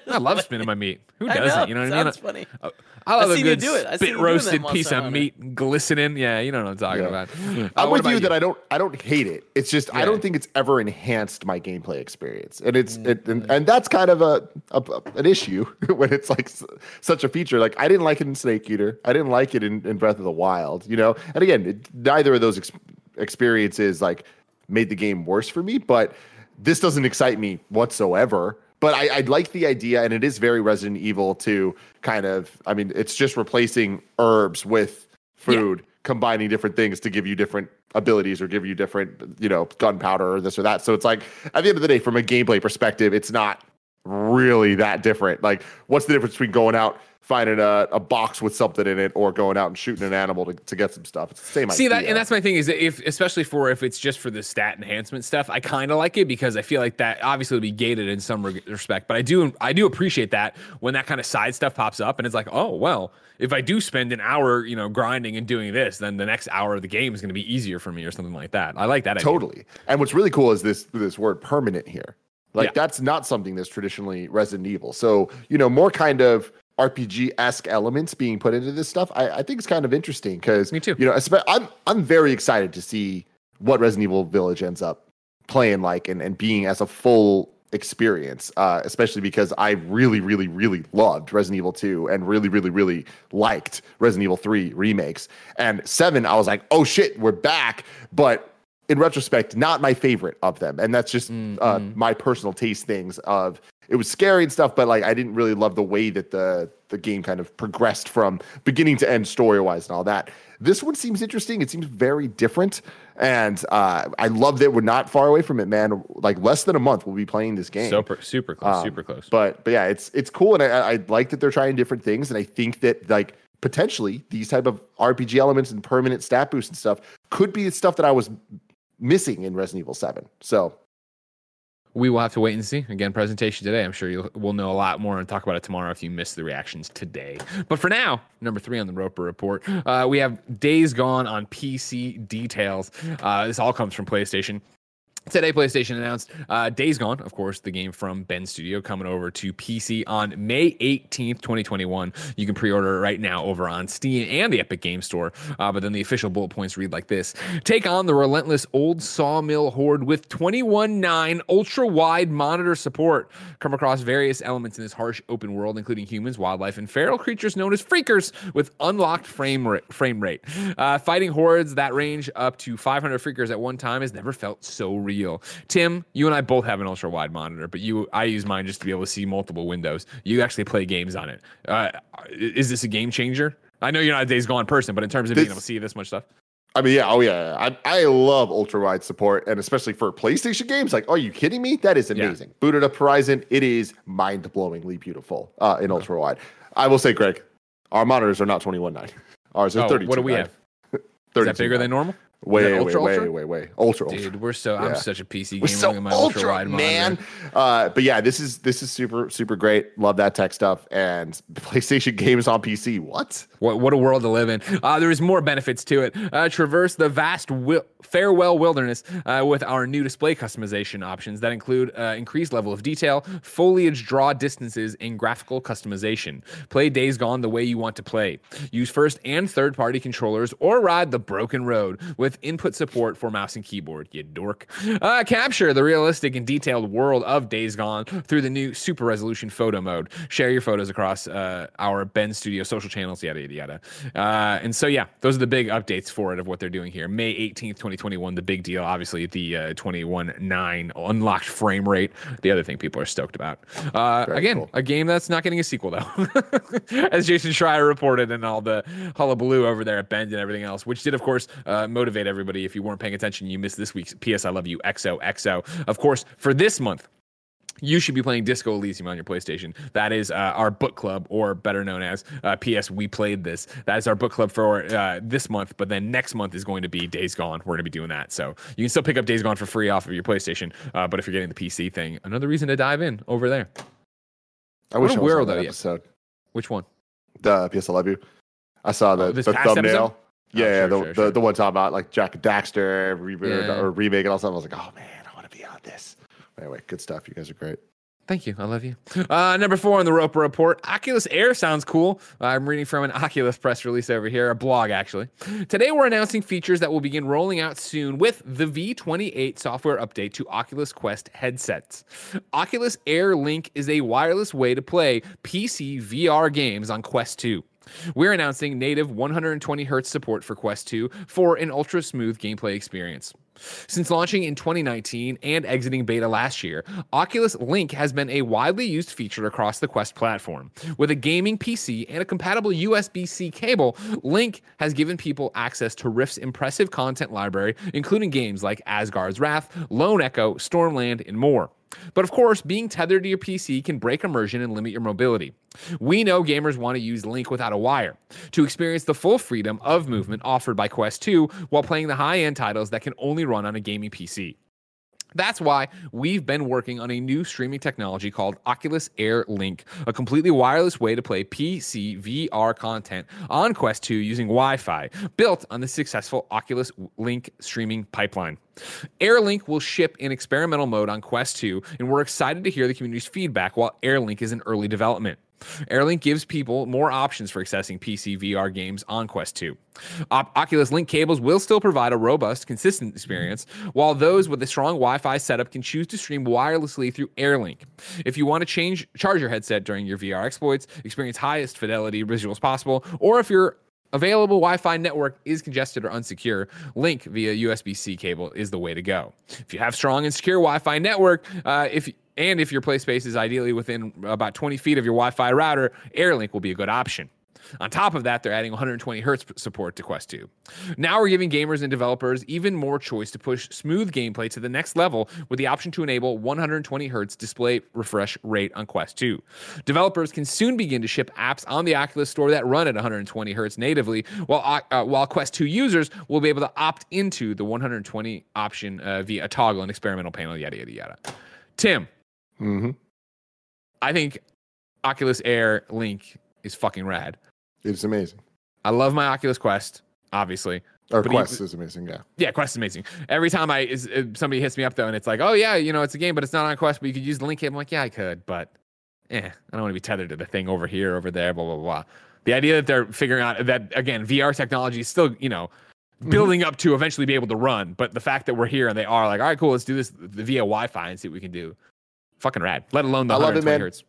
[laughs] I love spinning my meat. Who doesn't? know, you know what I mean? That's funny. Uh, I love I've a good do it. I've spit roasted piece of meat glistening. Yeah, you know what I'm talking Yeah. about. [laughs] Uh, I'm what with about you, that I don't I don't hate it. It's just I don't think it's ever enhanced my gameplay experience, and it's it, and, and that's kind of a, a an issue [laughs] when it's like s- such a feature. Like I didn't like it in Snake Eater, I didn't like it in, in Breath of the Wild, you know. And again, it, neither of those ex- experiences like made the game worse for me, but this doesn't excite me whatsoever. But I, I like the idea, and it is very Resident Evil to kind of. I mean, it's just replacing herbs with food, combining different things to give you different abilities or give you different, you know, gunpowder or this or that. So it's like at the end of the day, from a gameplay perspective, it's not really that different. Like, what's the difference between going out finding a, a box with something in it or going out and shooting an animal to, to get some stuff? It's the same idea. See idea. that, and that's my thing is that if, especially for if it's just for the stat enhancement stuff, I kind of like it because I feel like that obviously would be gated in some respect. But I do, I do appreciate that when that kind of side stuff pops up, and it's like, oh well, if I do spend an hour, you know, grinding and doing this, then the next hour of the game is going to be easier for me or something like that. I like that. idea. Totally. And what's really cool is this this word permanent here. Like Yeah. that's not something that's traditionally Resident Evil. So, you know, more kind of RPG esque elements being put into this stuff, I, I think it's kind of interesting because Me too. You know, I'm I'm very excited to see what Resident Evil Village ends up playing like and, and being as a full experience, uh, especially because I really, really, really loved Resident Evil 2 and really, really, really liked Resident Evil 3 remakes. And 7, I was like, oh shit, we're back. But in retrospect, not my favorite of them. And that's just uh, my personal taste things of it was scary and stuff, but like I didn't really love the way that the the game kind of progressed from beginning to end story wise and all that. This one seems interesting. It seems very different, and uh, I love that we're not far away from it, man. Like less than a month, we'll be playing this game. Super, super close, Um, super close. But but yeah, it's it's cool, and I, I like that they're trying different things, and I think that like potentially these type of RPG elements and permanent stat boosts and stuff could be stuff that I was missing in Resident Evil Seven. So we will have to wait and see. Again, presentation today. I'm sure you'll we'll know a lot more and talk about it tomorrow if you missed the reactions today. But for now, number three on the Roper report, uh, we have Days Gone on PC details. Uh, this all comes from PlayStation. Today, PlayStation announced uh, Days Gone, of course, the game from Bend Studio, coming over to PC on May 18th, 2021. You can pre order it right now over on Steam and the Epic Game Store. Uh, but then the official bullet points read like this Take on the relentless old sawmill horde with 21.9 ultra wide monitor support. Come across various elements in this harsh open world, including humans, wildlife, and feral creatures known as freakers with unlocked frame, ra- frame rate. Uh, fighting hordes that range up to 500 freakers at one time has never felt so real. Tim, you and I both have an ultra wide monitor, but you, I use mine just to be able to see multiple windows. You actually play games on it. Uh, is this a game changer? I know you're not a Days Gone person, but in terms of being able to see this much stuff, I mean, yeah, oh yeah, I I love ultra wide support, and especially for PlayStation games. Like, are you kidding me? That is amazing. Booted up Horizon, it is mind blowingly beautiful uh, in ultra wide. I will say, Greg, our monitors are not twenty one nine. Ours are Oh, thirty. what do we have? Is that bigger than normal? Way, that way, ultra, way, ultra? way, way, ultra, ultra. Dude, we're so I'm such a PC gamer. We're so my ultra, ultra wide man. Uh, but yeah, this is this is super super great. Love that tech stuff and [laughs] PlayStation games on PC. What? What, what a world to live in. Uh, there is more benefits to it. Uh, traverse the vast wi- farewell wilderness uh, with our new display customization options that include uh, increased level of detail, foliage draw distances, and graphical customization. Play Days Gone the way you want to play. Use first and third party controllers or ride the broken road with input support for mouse and keyboard, you dork. Uh, capture the realistic and detailed world of Days Gone through the new super resolution photo mode. Share your photos across uh, our Bend Studio social channels, yada, yada, yada. Uh, and so, yeah, those are the big updates for it of what they're doing here. May 18th, 2021, the big deal. Obviously, the uh, 21.9 unlocked frame rate. The other thing people are stoked about. Uh, again, a game that's not getting a sequel, though. [laughs] As Jason Schreier reported and all the hullabaloo over there at Bend and everything else, which did, of course, uh, motivate everybody. If you weren't paying attention, you missed this week's PS I Love You XOXO. Of course, for this month, you should be playing Disco Elysium on your PlayStation. That is uh, our book club, or better known as uh, PS We Played This. That is our book club for uh, this month, but then next month is going to be Days Gone. We're going to be doing that. So you can still pick up Days Gone for free off of your PlayStation, uh, but if you're getting the PC thing, another reason to dive in over there. I wish What a I was on that episode. Which one? The PS I Love You. I saw the, Oh, the thumbnail. episode? Yeah, Oh, sure, the, sure, the, sure. the one talking about like Jack Daxter reboot Yeah. or remake and all that. I was like, oh man, I want to be on this. Anyway, good stuff. You guys are great. Thank you. I love you. Uh, number four on the Roper Report Oculus Air sounds cool. I'm reading from an [laughs] Oculus press release over here, a blog actually. Today, we're announcing features that will begin rolling out soon with the V28 software update to Oculus Quest headsets. Oculus Air Link is a wireless way to play PC VR games on Quest 2. We're announcing native 120 Hz support for Quest 2 for an ultra smooth gameplay experience. Since launching in 2019 and exiting beta last year, Oculus Link has been a widely used feature across the Quest platform. With a gaming PC and a compatible USB C cable, Link has given people access to Rift's impressive content library, including games like Asgard's Wrath, Lone Echo, Stormland, and more. But of course, being tethered to your PC can break immersion and limit your mobility. We know gamers want to use Link without a wire to experience the full freedom of movement offered by Quest 2 while playing the high end titles that can only run on a gaming PC. That's why we've been working on a new streaming technology called Oculus Air Link, a completely wireless way to play PC VR content on Quest 2 using Wi Fi, built on the successful Oculus Link streaming pipeline. AirLink will ship in experimental mode on Quest 2, and we're excited to hear the community's feedback while AirLink is in early development. Airlink gives people more options for accessing PC VR games on Quest 2. Op- Oculus Link cables will still provide a robust, consistent experience, while those with a strong Wi Fi setup can choose to stream wirelessly through Airlink. If you want to change charge your headset during your VR exploits, experience highest fidelity visuals possible, or if your available Wi-Fi network is congested or unsecure, Link via USB-C cable is the way to go. If you have strong and secure Wi-Fi network, uh, if and if your play space is ideally within about 20 feet of your Wi-Fi router, AirLink will be a good option. On top of that, they're adding 120 hertz support to Quest 2. Now we're giving gamers and developers even more choice to push smooth gameplay to the next level with the option to enable 120 hertz display refresh rate on Quest 2. Developers can soon begin to ship apps on the Oculus Store that run at 120 hertz natively, while uh, while Quest 2 users will be able to opt into the 120 option uh, via a toggle and experimental panel. Yada yada yada. Tim, Mm-hmm. I think Oculus Air Link is fucking rad. It's amazing. I love my Oculus Quest, obviously. Or but Quest even- is amazing. Yeah. yeah, Quest is amazing. Every time I is, somebody hits me up though, and it's like, oh yeah, you know, it's a game, but it's not on Quest, but you could use the link. I'm like, yeah, I could, but eh, I don't want to be tethered to the thing over here, over there, blah blah blah. The idea that they're figuring out that again, VR technology is still, you know, Mm-hmm. building up to eventually be able to run, but the fact that we're here and they are like, all right, cool, let's do this via Wi-Fi and see what we can do. Fucking rad. Let alone the I love it, man. hertz.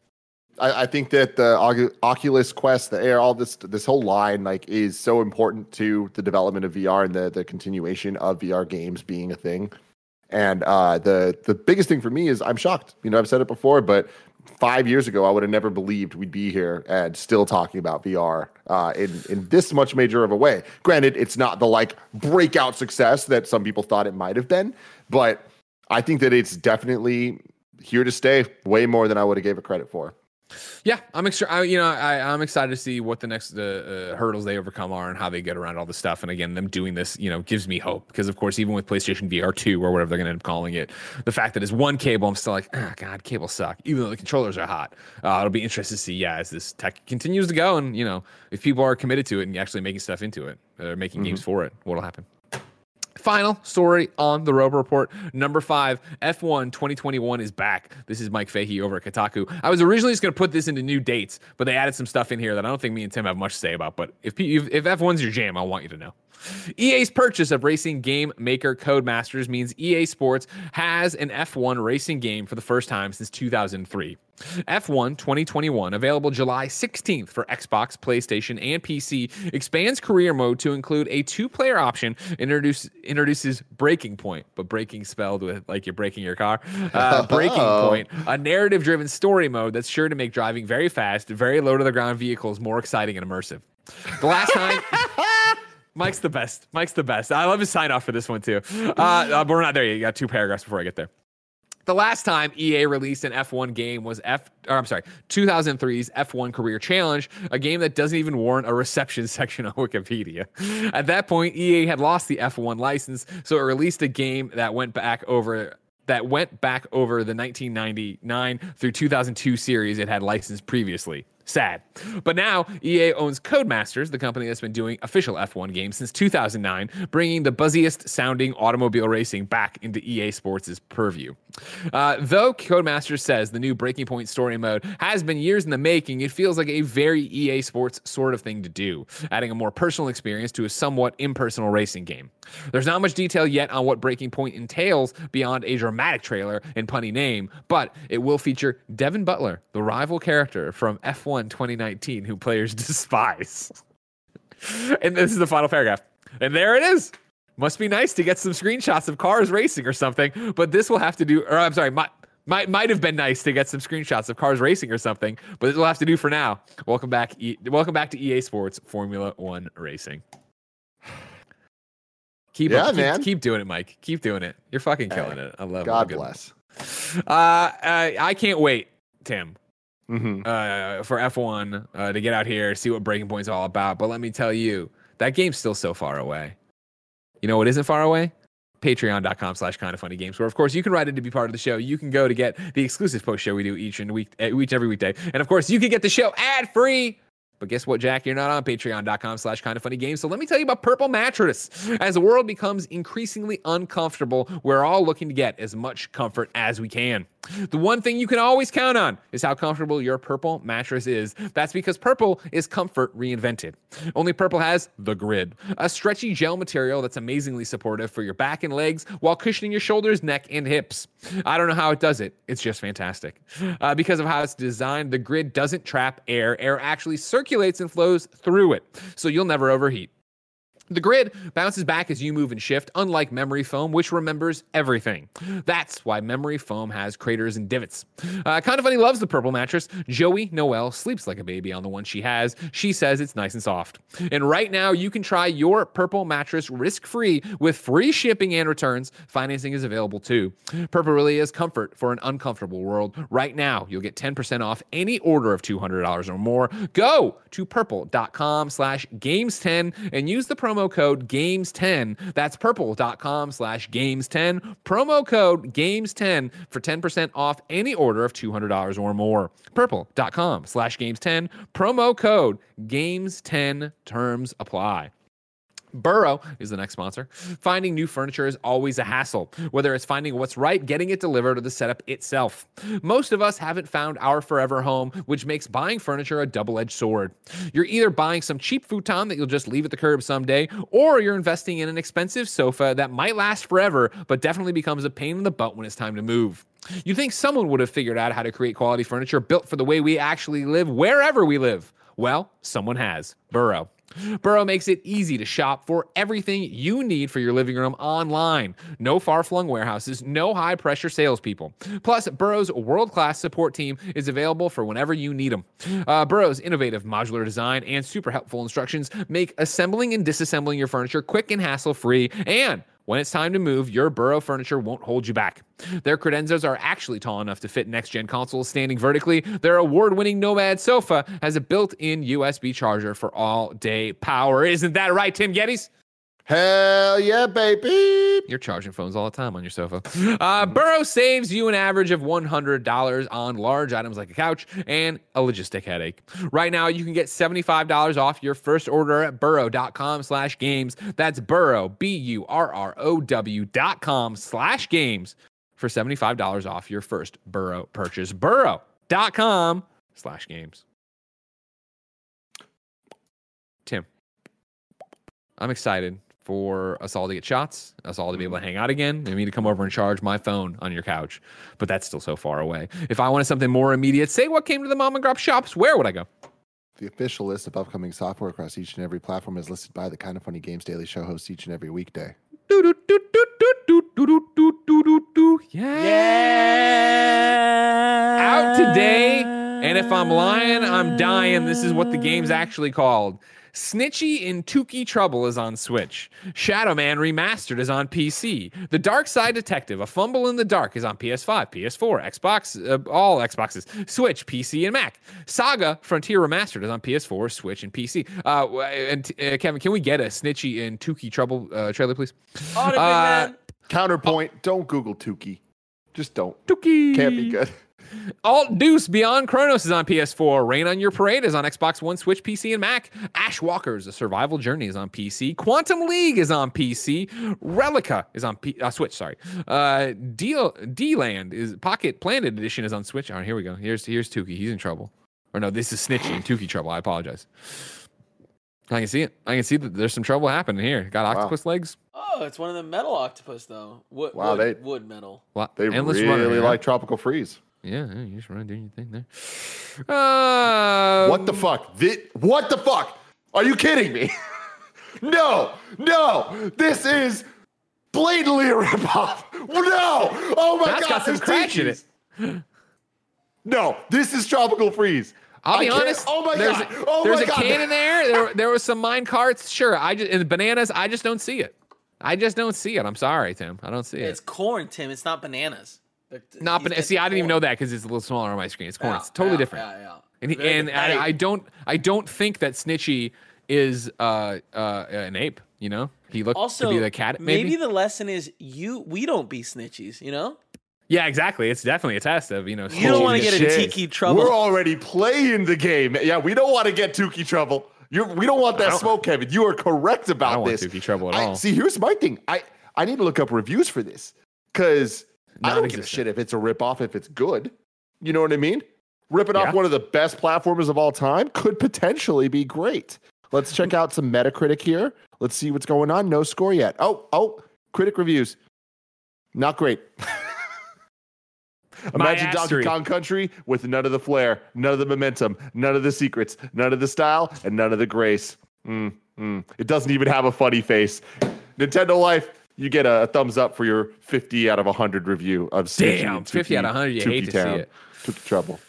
I, I think that the Oculus Quest, the Air, all this this whole line like is so important to the development of VR and the the continuation of VR games being a thing. And uh, the the biggest thing for me is I'm shocked. You know, I've said it before, but five years ago, I would have never believed we'd be here and still talking about VR uh, in in this much major of a way. Granted, it's not the like breakout success that some people thought it might have been, but I think that it's definitely here to stay. Way more than I would have gave it credit for. Yeah, I'm extra. I, you know, I, I'm excited to see what the next uh, uh, hurdles they overcome are and how they get around all this stuff. And again, them doing this, you know, gives me hope because, of course, even with PlayStation VR two or whatever they're going to end up calling it, the fact that it's one cable, I'm still like, oh, God, cables suck. Even though the controllers are hot, uh, it'll be interesting to see. Yeah, as this tech continues to go, and you know, if people are committed to it and actually making stuff into it, or making games for it, what'll happen? Final story on the Roper Report. Number five, F1 2021 is back. This is Mike Fahey over at Kotaku. I was originally just going to put this into new dates, but they added some stuff in here that I don't think me and Tim have much to say about. But if, if, if F1's your jam, I want you to know. EA's purchase of racing game maker Codemasters means EA Sports has an F1 racing game for the first time since 2003. F1 2021, available July 16th for Xbox, PlayStation, and PC, expands career mode to include a two-player option. Introduce, introduces Breaking Point, but breaking spelled with like you're breaking your car. Uh, [laughs] breaking Oh. Point, a narrative-driven story mode that's sure to make driving very fast, very low-to-the-ground vehicles more exciting and immersive. The last time. [laughs] Mike's the best. Mike's the best. I love his sign off for this one too. Uh, uh, but we're not there yet. You got two paragraphs before I get there. The last time EA released an F1 game was F, or I'm sorry, 2003's F1 Career Challenge, a game that doesn't even warrant a reception [laughs] section on Wikipedia. At that point, EA had lost the F1 license, so it released a game that went back over that went back over the 1999 through 2002 series it had licensed previously. Sad. But now EA owns Codemasters, the company that's been doing official F1 games since 2009, bringing the buzziest sounding automobile racing back into EA Sports' purview. Uh, though Codemasters says the new Breaking Point story mode has been years in the making, it feels like a very EA Sports sort of thing to do, adding a more personal experience to a somewhat impersonal racing game. There's not much detail yet on what Breaking Point entails beyond a dramatic trailer and punny name, but it will feature Devon Butler, the rival character from F1 2019 who players [laughs] despise. and this is the final paragraph. And there it is. Must be nice to get some screenshots of cars racing or something, but this will have to do, or I'm sorry, might, might, might have been nice to get some screenshots of cars racing or something, but this will have to do for now. Welcome back, e- welcome back to EA Sports Formula One Racing. [sighs] Keep Yeah, up, man. keep doing it, Mike. Keep doing it. You're fucking killing it. I love it. God bless. Uh, I, I can't wait, Tim, Mm-hmm. uh, for F1 uh, to get out here, see what Breaking Point's all about. But let me tell you, that game's still so far away. You know what isn't far away? Patreon.com slash kind of funny games, where of course you can write in to be part of the show. You can go to get the exclusive post show we do each and week, uh, each every weekday. And of course, you can get the show ad free. But guess what, Jack? You're not on patreon.com slash kind of funny games. So let me tell you about Purple Mattress. As the world becomes increasingly uncomfortable, we're all looking to get as much comfort as we can. The one thing you can always count on is how comfortable your Purple mattress is. That's because Purple is comfort reinvented. Only Purple has the grid, a stretchy gel material that's amazingly supportive for your back and legs while cushioning your shoulders, neck, and hips. I don't know how it does it. It's just fantastic. Uh, because of how it's designed, the grid doesn't trap air. Air actually circulates and flows through it, so you'll never overheat. The grid bounces back as you move and shift, unlike memory foam, which remembers everything. That's why memory foam has craters and divots. Uh, kind of funny loves the purple mattress. Joey Noel sleeps like a baby on the one she has. She says it's nice and soft. And right now, you can try your purple mattress risk free with free shipping and returns. Financing is available too. Purple really is comfort for an uncomfortable world. Right now, you'll get 10% off any order of $200 or more. Go to purple.com slash games10 and use the promo code games10 that's purple.com slash games10 promo code games10 for 10% off any order of $200 or more. purple.com slash games10 promo code games10 terms apply Burrow is the next sponsor. Finding new furniture is always a hassle, whether it's finding what's right, getting it delivered, or the setup itself. Most of us haven't found our forever home, which makes buying furniture a double edged sword. You're either buying some cheap futon that you'll just leave at the curb someday, or you're investing in an expensive sofa that might last forever, but definitely becomes a pain in the butt when it's time to move. You think someone would have figured out how to create quality furniture built for the way we actually live wherever we live? Well, someone has. Burrow. Burrow makes it easy to shop for everything you need for your living room online. No far flung warehouses, no high pressure salespeople. Plus, Burrow's world class support team is available for whenever you need them. Uh, Burrow's innovative modular design and super helpful instructions make assembling and disassembling your furniture quick and hassle free. And when it's time to move, your Burrow furniture won't hold you back. Their credenzas are actually tall enough to fit next gen consoles standing vertically. Their award winning Nomad sofa has a built in USB charger for all day power. Isn't that right, Tim Gettys? Hell yeah, baby. You're charging phones all the time on your sofa. Uh, Burrow saves you an average of $100 on large items like a couch and a logistic headache. Right now, you can get $75 off your first order at burrow.com slash games. That's burrow, B-U-R-R-O-W dot com slash games for $75 off your first Burrow purchase. Burrow.com slash games. Tim, I'm excited for us all to get shots, us all to be able to mm-hmm. hang out again, and me to come over and charge my phone on your couch. But that's still so far away. If I wanted something more immediate, say what came to the mom and grub shops, where would I go? The official list of upcoming software across each and every platform is listed by the Kind of Funny Games Daily Show hosts each and every weekday. Do, do, do, yeah. Yeah. Out today. And if I'm lying, I'm dying. This is what the game's actually called. Snitchy in Tukey Trouble is on Switch. Shadow Man Remastered is on PC. The Dark Side Detective, A Fumble in the Dark, is on PS5, PS4, Xbox, uh, all Xboxes, Switch, PC, and Mac. Saga Frontier Remastered is on PS4, Switch, and PC. Uh, and uh, Kevin, can we get a Snitchy in Tukey Trouble uh, trailer, please? Uh, counterpoint: Don't Google Tukey. Just don't. Tukey can't be good. Altdeus Beyond Chronos is on PS4. Rain on Your Parade is on Xbox One, Switch, PC, and Mac. Ashwalkers: A Survival Journey is on PC. Quantum League is on PC. Relica is on P- uh, Switch. Sorry. Uh, D D-Land is Pocket Planet Edition is on Switch. All right, here we go. Here's here's Tukey. He's in trouble. Or no, this is Snitchy and Tukey trouble. I apologize. I can see it. I can see that there's some trouble happening here. Got octopus legs. Oh, it's one of the metal octopus though. Wood, Wow, wood, they- wood metal. What? They Endless really runner, yeah. like Tropical Freeze. Yeah, yeah, you just run doing your thing there. Uh, what the fuck? Thi- what the fuck? Are you kidding me? [laughs] no, no. This is blatantly a ripoff. No. Oh my That's god. got some there's in Tikis. No, this is Tropical Freeze. I'll be I can't- honest. Oh my there's god. A, oh there's my a god. can in there. There, there was some mine carts. Sure, I just and bananas. I just don't see it. I just don't see it. I'm sorry, Tim. I don't see It's it. It's corn, Tim. It's not bananas. They're- Not he's bana- See, I didn't even know that because it's a little smaller on my screen. It's corn. Yeah, it's totally yeah, different. yeah, yeah. And, he- and I, I don't. I don't think that Snitchy is uh, uh, an ape. You know, he looked Also, to be the cat. Maybe. maybe the lesson is you. We don't be snitchies. You know. yeah, exactly. It's definitely a test of you know. You don't wanna get and in tiki trouble. We're already playing the game. Yeah, we don't want to get Tukey trouble. You're, we don't want that don't- smoke, Kevin. You are correct about I don't want this. Tukey trouble at I- all. See, here's my thing. I I need to look up reviews for this because I don't give a shit if it's a ripoff, if it's good. You know what I mean? Ripping Yeah. off one of the best platformers of all time could potentially be great. Let's check out some Metacritic here. Let's see what's going on. No score yet. Oh, oh, critic reviews. Not great. [laughs] Imagine Donkey Kong Country with none of the flair, none of the momentum, none of the secrets, none of the style, and none of the grace. Mm, mm. It doesn't even have a funny face. Nintendo Life, you get a, thumbs up for your 50 out of 100 review of Sushi Damn, and 50 out of 100, you Tuki hate to see Town. it. Took the trouble.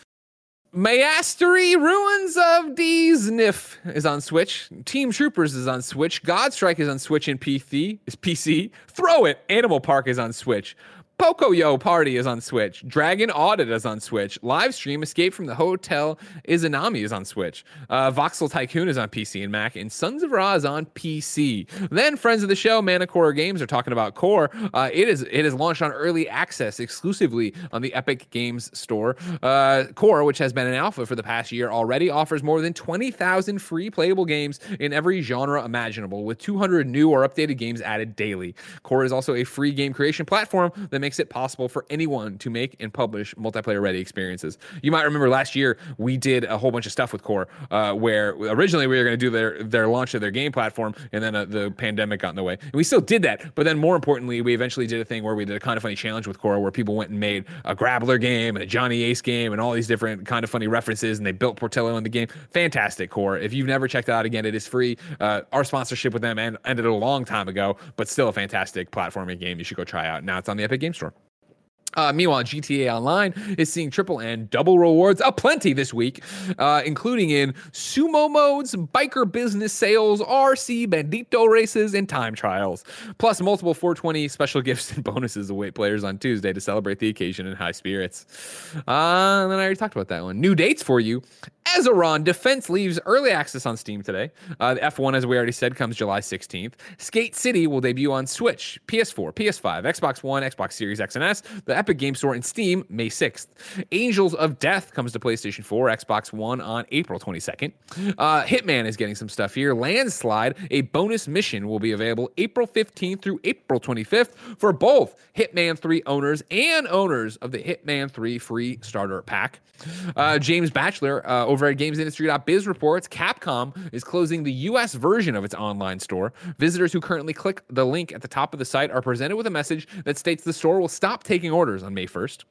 Mastery Ruins of Deesnif is on Switch. Team Troopers is on Switch. Godstrike is on Switch and PC. Is PC. Throw It Animal Park is on Switch. Pocoyo Party is on Switch. Dragon Audit is on Switch. Livestream Escape from the Hotel Izanami is on Switch. Uh, Voxel Tycoon is on PC and Mac. And Sons of Ra is on PC. Then friends of the show, Manticore Games, are talking about Core. Uh, it is it is launched on early access exclusively on the Epic Games Store. Uh, Core, which has been an alpha for the past year already, offers more than 20,000 free playable games in every genre imaginable, with 200 new or updated games added daily. Core is also a free game creation platform that makes it possible for anyone to make and publish multiplayer ready experiences. You might remember last year we did a whole bunch of stuff with Core, uh, where originally we were going to do their their launch of their game platform, and then uh, the pandemic got in the way. And we still did that, but then more importantly, we eventually did a thing where we did a kind of funny challenge with Core, where people went and made a Grabbler game and a Johnny Ace game and all these different kind of funny references, and they built Portillo in the game. Fantastic Core. If you've never checked it out again, it is free. Uh, our sponsorship with them end, ended a long time ago, but still a fantastic platforming game. You should go try out. Now it's on the Epic Game Store. Uh, meanwhile, GTA Online is seeing triple and double rewards aplenty this week, uh, including in sumo modes, biker business sales, RC bandito races, and time trials. Plus, multiple 420 special [laughs] gifts and bonuses await players on Tuesday to celebrate the occasion in high spirits. Uh, and then I already talked about that one. New dates for you. Ezeron Defense leaves early access on Steam today. Uh, the F1, as we already said, comes July 16th. Skate City will debut on Switch, PS4, PS5, Xbox One, Xbox Series X and S, the Epic Game Store, and Steam May 6th. Angels of Death comes to PlayStation 4, Xbox One on April 22nd. Uh, Hitman is getting some stuff here. Landslide, a bonus mission, will be available April 15th through April 25th for both Hitman 3 owners and owners of the Hitman 3 free starter pack. Uh, James Batchelor uh, over at GamesIndustry.biz reports Capcom is closing the US version of its online store. Visitors who currently click the link at the top of the site are presented with a message that states the store will stop taking orders on May 1st.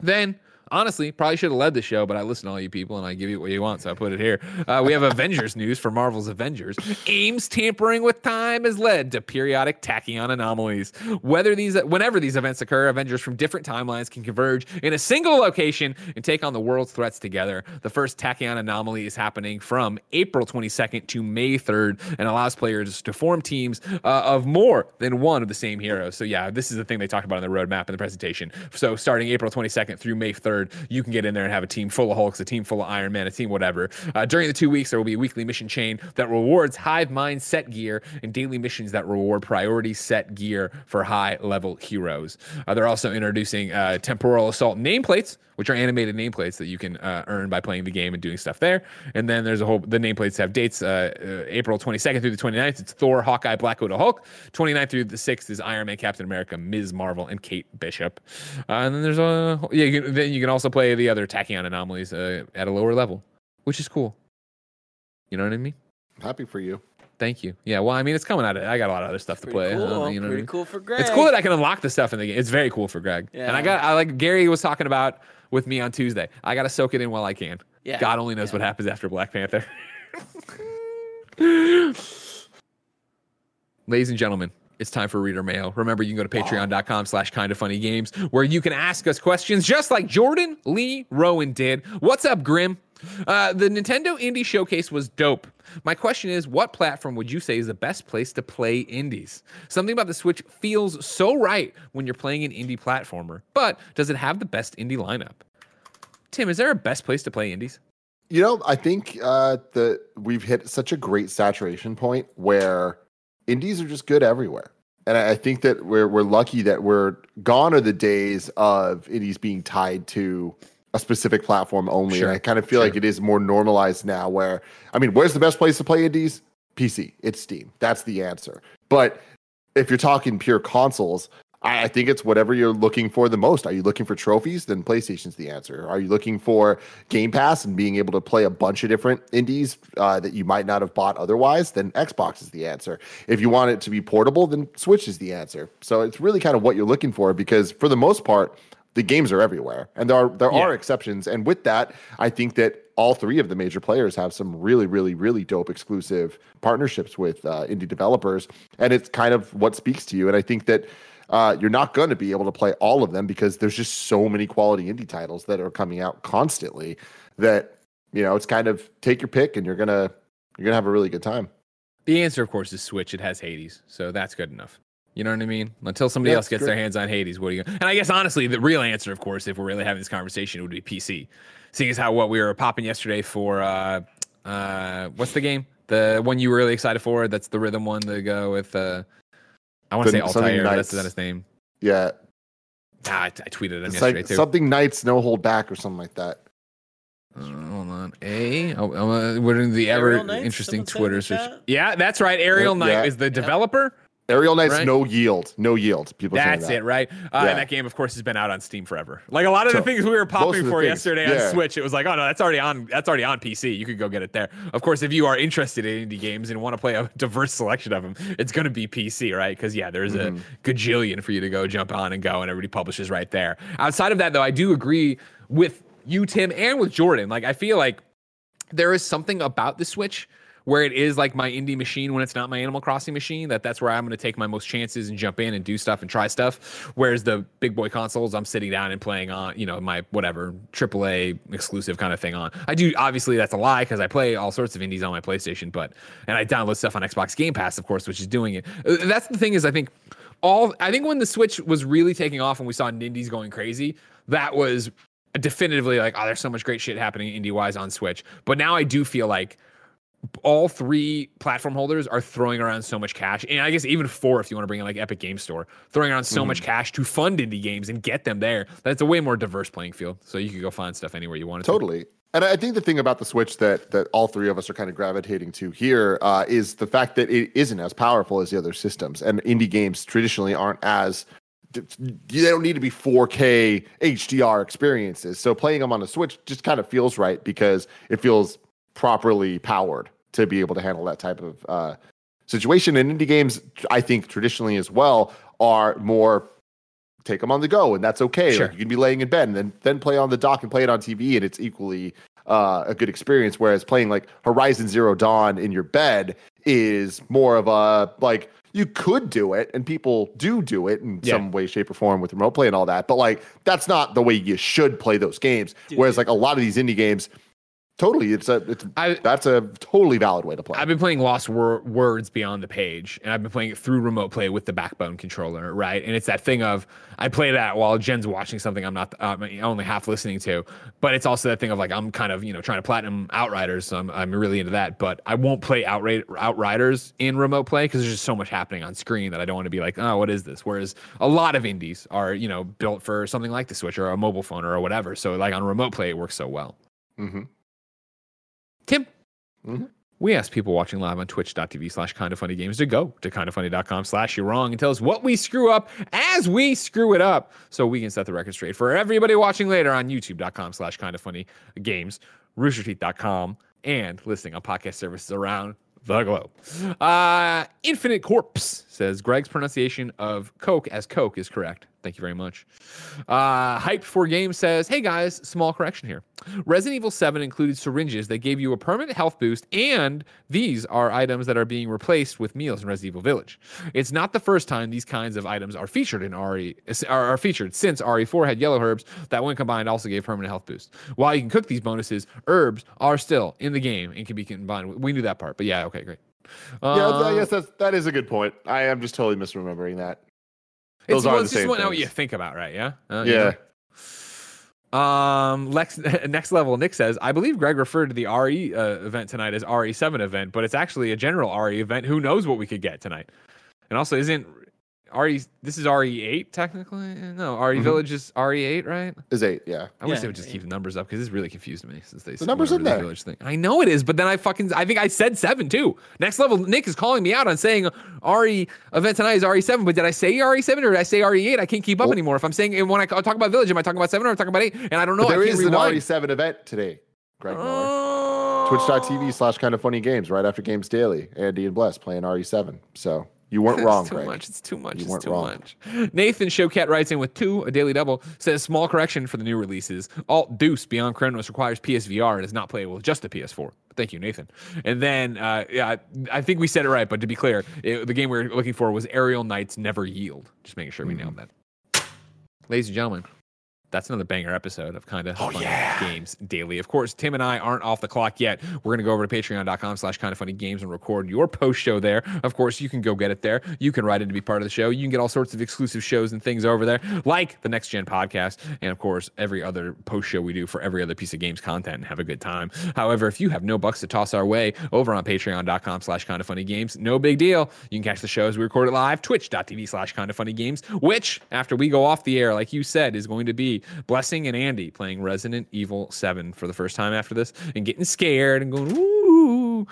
Then, honestly, probably should have led the show, but I listen to all you people and I give you what you want, so I put it here. Uh, we have Avengers news for Marvel's Avengers. AIM's tampering with time has led to periodic tachyon anomalies. Whether these, whenever these events occur, Avengers from different timelines can converge in a single location and take on the world's threats together. The first tachyon anomaly is happening from April 22nd to May 3rd and allows players to form teams uh, of more than one of the same heroes. So yeah, this is the thing they talked about in the roadmap in the presentation. So starting April 22nd through May 3rd, you can get in there and have a team full of Hulks, a team full of Iron Man, a team whatever. Uh, during the two weeks, there will be a weekly mission chain that rewards Hive Mind set gear and daily missions that reward priority set gear for high level heroes. Uh, they're also introducing uh, temporal assault nameplates, which are animated nameplates that you can uh, earn by playing the game and doing stuff there. And then there's a whole the nameplates have dates uh, uh, April 22nd through the 29th. It's Thor, Hawkeye, Black Widow, Hulk. 29th through the 6th is Iron Man, Captain America, Ms. Marvel, and Kate Bishop. And then there's a yeah. You can, then you can also play the other tachyon anomalies uh, at a lower level, which is cool. You know what I mean? Happy for you. Thank you. Yeah, well, I mean, it's coming out. Of, I got a lot of other stuff to play. cool. uh, you know what I Pretty mean? cool for Greg. It's cool that I can unlock the stuff in the game. It's very cool for Greg. Yeah. And I got, I like Gary was talking about with me on Tuesday. I got to soak it in while I can. Yeah. God only knows what happens after Black Panther. [laughs] [laughs] Ladies and gentlemen, it's time for reader mail. Remember, you can go to patreon.com slash kind of funny games where you can ask us questions just like Jordan Lee Rowan did. What's up, Grim? Uh, the Nintendo Indie Showcase was dope. My question is, what platform would you say is the best place to play indies? Something about the Switch feels so right when you're playing an indie platformer, but does it have the best indie lineup? Tim, is there a best place to play indies? You know, I think uh, the we've hit such a great saturation point where indies are just good everywhere, and I, I think that we're we're lucky that we're gone are the days of indies being tied to a specific platform only. Sure, And I kind of feel like it is more normalized now. Where I mean, where's the best place to play indies? PC. It's Steam. That's the answer. But if you're talking pure consoles, I, I think it's whatever you're looking for the most. Are you looking for trophies? Then PlayStation's the answer. Are you looking for Game Pass and being able to play a bunch of different indies uh, that you might not have bought otherwise? Then Xbox is the answer. If you want it to be portable, then Switch is the answer. So it's really kind of what you're looking for because for the most part, the games are everywhere, and there are there Yeah. are exceptions. And with that, I think that all three of the major players have some really, really, really dope exclusive partnerships with uh, indie developers, and it's kind of what speaks to you. And I think that uh, you're not going to be able to play all of them because there's just so many quality indie titles that are coming out constantly that you know it's kind of take your pick, and you're gonna you're gonna have a really good time. The answer, of course, is Switch. It has Hades, so that's good enough. You know what I mean? Until somebody Yeah, else gets great. their hands on Hades, what are you? And I guess honestly, the real answer, of course, if we're really having this conversation, would be PC. Seeing as how what we were popping yesterday for, uh, uh, what's the game? The one you were really excited for? That's the rhythm one to go with. Uh, I want to say something Altair. but That's Knights. not his name. Yeah, Ah, I, I tweeted him it's yesterday like too. something Knights No Hold Back or something like that. Uh, hold on. A. Oh, uh, what are the ever Knights? interesting Someone said in Twitter search? chat? Yeah, that's right. Aerial Yeah, Knight yeah. is the developer. Aerial Knights Right. No Yield, No Yield. People That's that. it, right? Uh, Yeah. And that game, of course, has been out on Steam forever. Like a lot of So, the things we were popping for things, yesterday yeah. on Switch, it was like, oh no, that's already on. That's already on PC. You could go get it there. Of course, if you are interested in indie games and want to play a [laughs] diverse selection of them, it's going to be PC, right? Because yeah, there's Mhm. a gajillion for you to go jump on and go, and everybody publishes right there. Outside of that, though, I do agree with you, Tim, and with Jordan. Like, I feel like there is something about the Switch where it is like my indie machine when it's not my Animal Crossing machine. That that's where I'm going to take my most chances and jump in and do stuff and try stuff. Whereas the big boy consoles, I'm sitting down and playing on, you know, my whatever AAA exclusive kind of thing on. I do obviously that's a lie because I play all sorts of indies on my PlayStation, but and I download stuff on Xbox Game Pass, of course, which is doing it. Uh, That's the thing is I think all I think when the Switch was really taking off and we saw indies going crazy, that was definitively like, oh, there's so much great shit happening indie wise on Switch. But now I do feel like all three platform holders are throwing around so much cash, and I guess even four if you want to bring in like Epic Game Store, throwing around so much cash to fund indie games and get them there. That's a way more diverse playing field. So you could go find stuff anywhere you want to. Totally. And I think the thing about the Switch that that all three of us are kind of gravitating to here uh, is the fact that it isn't as powerful as the other systems, and indie games traditionally aren't as they don't need to be 4K HDR experiences. So playing them on a Switch just kind of feels right because it feels properly powered to be able to handle that type of uh, situation. And indie games, I think traditionally as well, are more take them on the go, and that's okay. Sure. Like you can be laying in bed and then then play on the dock and play it on TV, and it's equally uh, a good experience. Whereas playing like Horizon Zero Dawn in your bed is more of a like you could do it, and people do do it in Yeah. some way, shape, or form with remote play and all that. But like that's not the way you should play those games. Whereas like a lot of these indie games. Totally, it's a it's that's a totally valid way to play. I've been playing Lost Wor- Words Beyond the Page, and I've been playing it through remote play with the Backbone controller, right? And it's that thing of I play that while Jen's watching something I'm not uh, only half listening to, but it's also that thing of like I'm kind of you know trying to platinum Outriders, so I'm I'm really into that. But I won't play Outright Outriders in remote play because there's just so much happening on screen that I don't want to be like, oh, what is this? Whereas a lot of indies are you know built for something like the Switch or a mobile phone or whatever, so like on remote play it works so well. Mm-hmm. Tim, Mm-hmm. we asked people watching live on twitch.tv slash kind of funny games to go to kindoffunny.com slash you're wrong and tell us what we screw up as we screw it up so we can set the record straight for everybody watching later on youtube.com slash kind of funny games roosterteeth.com and listening on podcast services around the globe. Uh, Infinite Corpse says Greg's pronunciation of Coke as Coke is correct. Thank you very much. Uh, Hyped for Game says, Hey guys, small correction here. Resident Evil 7 included syringes that gave you a permanent health boost, and these are items that are being replaced with meals in Resident Evil Village. It's not the first time these kinds of items are featured in RE are, are featured since RE4 had yellow herbs that when combined also gave permanent health boost. While you can cook these bonuses, herbs are still in the game and can be combined. We knew that part, but yeah, okay, great. yeah, Uh, I guess that's that is a good point. I am just totally misremembering that. It's, Those well, are the it's just same what, what you think about, right? Yeah. Uh, you Yeah. Um, Lex, [laughs] next level. Nick says, I believe Greg referred to the RE uh, event tonight as RE7 event, but it's actually a general RE event. Who knows what we could get tonight? And also, isn't RE. This is RE8 technically. No, RE Mhm. Village is RE8, right? Is eight, yeah. I wish Yeah, they would just keep the numbers up because this really confused me since they The number's went in there. Village thing. I know it is, but then I fucking I think I said seven too. Next level, Nick is calling me out on saying RE event tonight is RE7, but did I say RE7 or did I say RE8? I can't keep up Well- anymore. If I'm saying and when I talk about Village, am I talking about seven or am I talking about eight? And I don't know. But there I can't is an. RE7 event today, Greg Miller. Oh. Twitch.tv slash kind of funny games right after games daily. Andy and Bless playing RE7. So you weren't [laughs] wrong, It's too Greg. much. It's too much. You it's weren't too wrong. much. Nathan Showcat writes in with two, a daily double, says small correction for the new releases. Altdeus Beyond Chronos requires PSVR and is not playable with just the PS4. Thank you, Nathan. And then, uh, yeah, I think we said it right, but to be clear, it, the game we were looking for was Aerial Knights Never Yield. Just making sure we nailed Mm-hmm. that. Ladies and gentlemen, that's another banger episode of kind of Oh, funny games daily. Of course, Tim and I aren't off the clock yet. We're gonna go over to patreon.com slash kind of funny games and record your post show there. Of course, you can go get it there. You can write in to be part of the show. You can get all sorts of exclusive shows and things over there, like the next gen podcast, and of course, every other post show we do for every other piece of games content and have a good time. However, if you have no bucks to toss our way over on patreon.com slash kind of funny games, no big deal. You can catch the shows we record it live, twitch.tv slash kind of funny games, which after we go off the air, like you said, is going to be Blessing and Andy playing Resident Evil 7 for the first time after this and getting scared and going, ooh.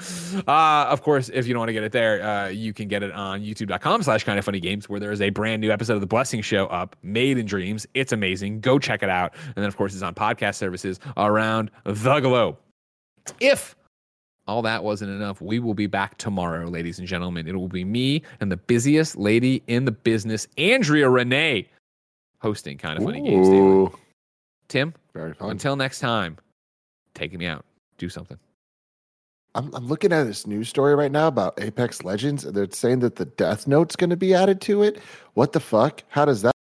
Uh, of course, if you don't want to get it there, uh, you can get it on youtube.com slash kind of funny games where there is a brand new episode of the Blessing Show up, Made in Dreams. It's amazing. Go check it out. And then, of course, it's on podcast services around the globe. If all that wasn't enough, we will be back tomorrow, ladies and gentlemen. It will be me and the busiest lady in the business, Andrea Renee, hosting kind of funny games daily. Tim, very fun. until next time, take me out. Do something. I'm, I'm looking at this news story right now about Apex Legends, and they're saying that the Death Note's going to be added to it. What the fuck? How does that?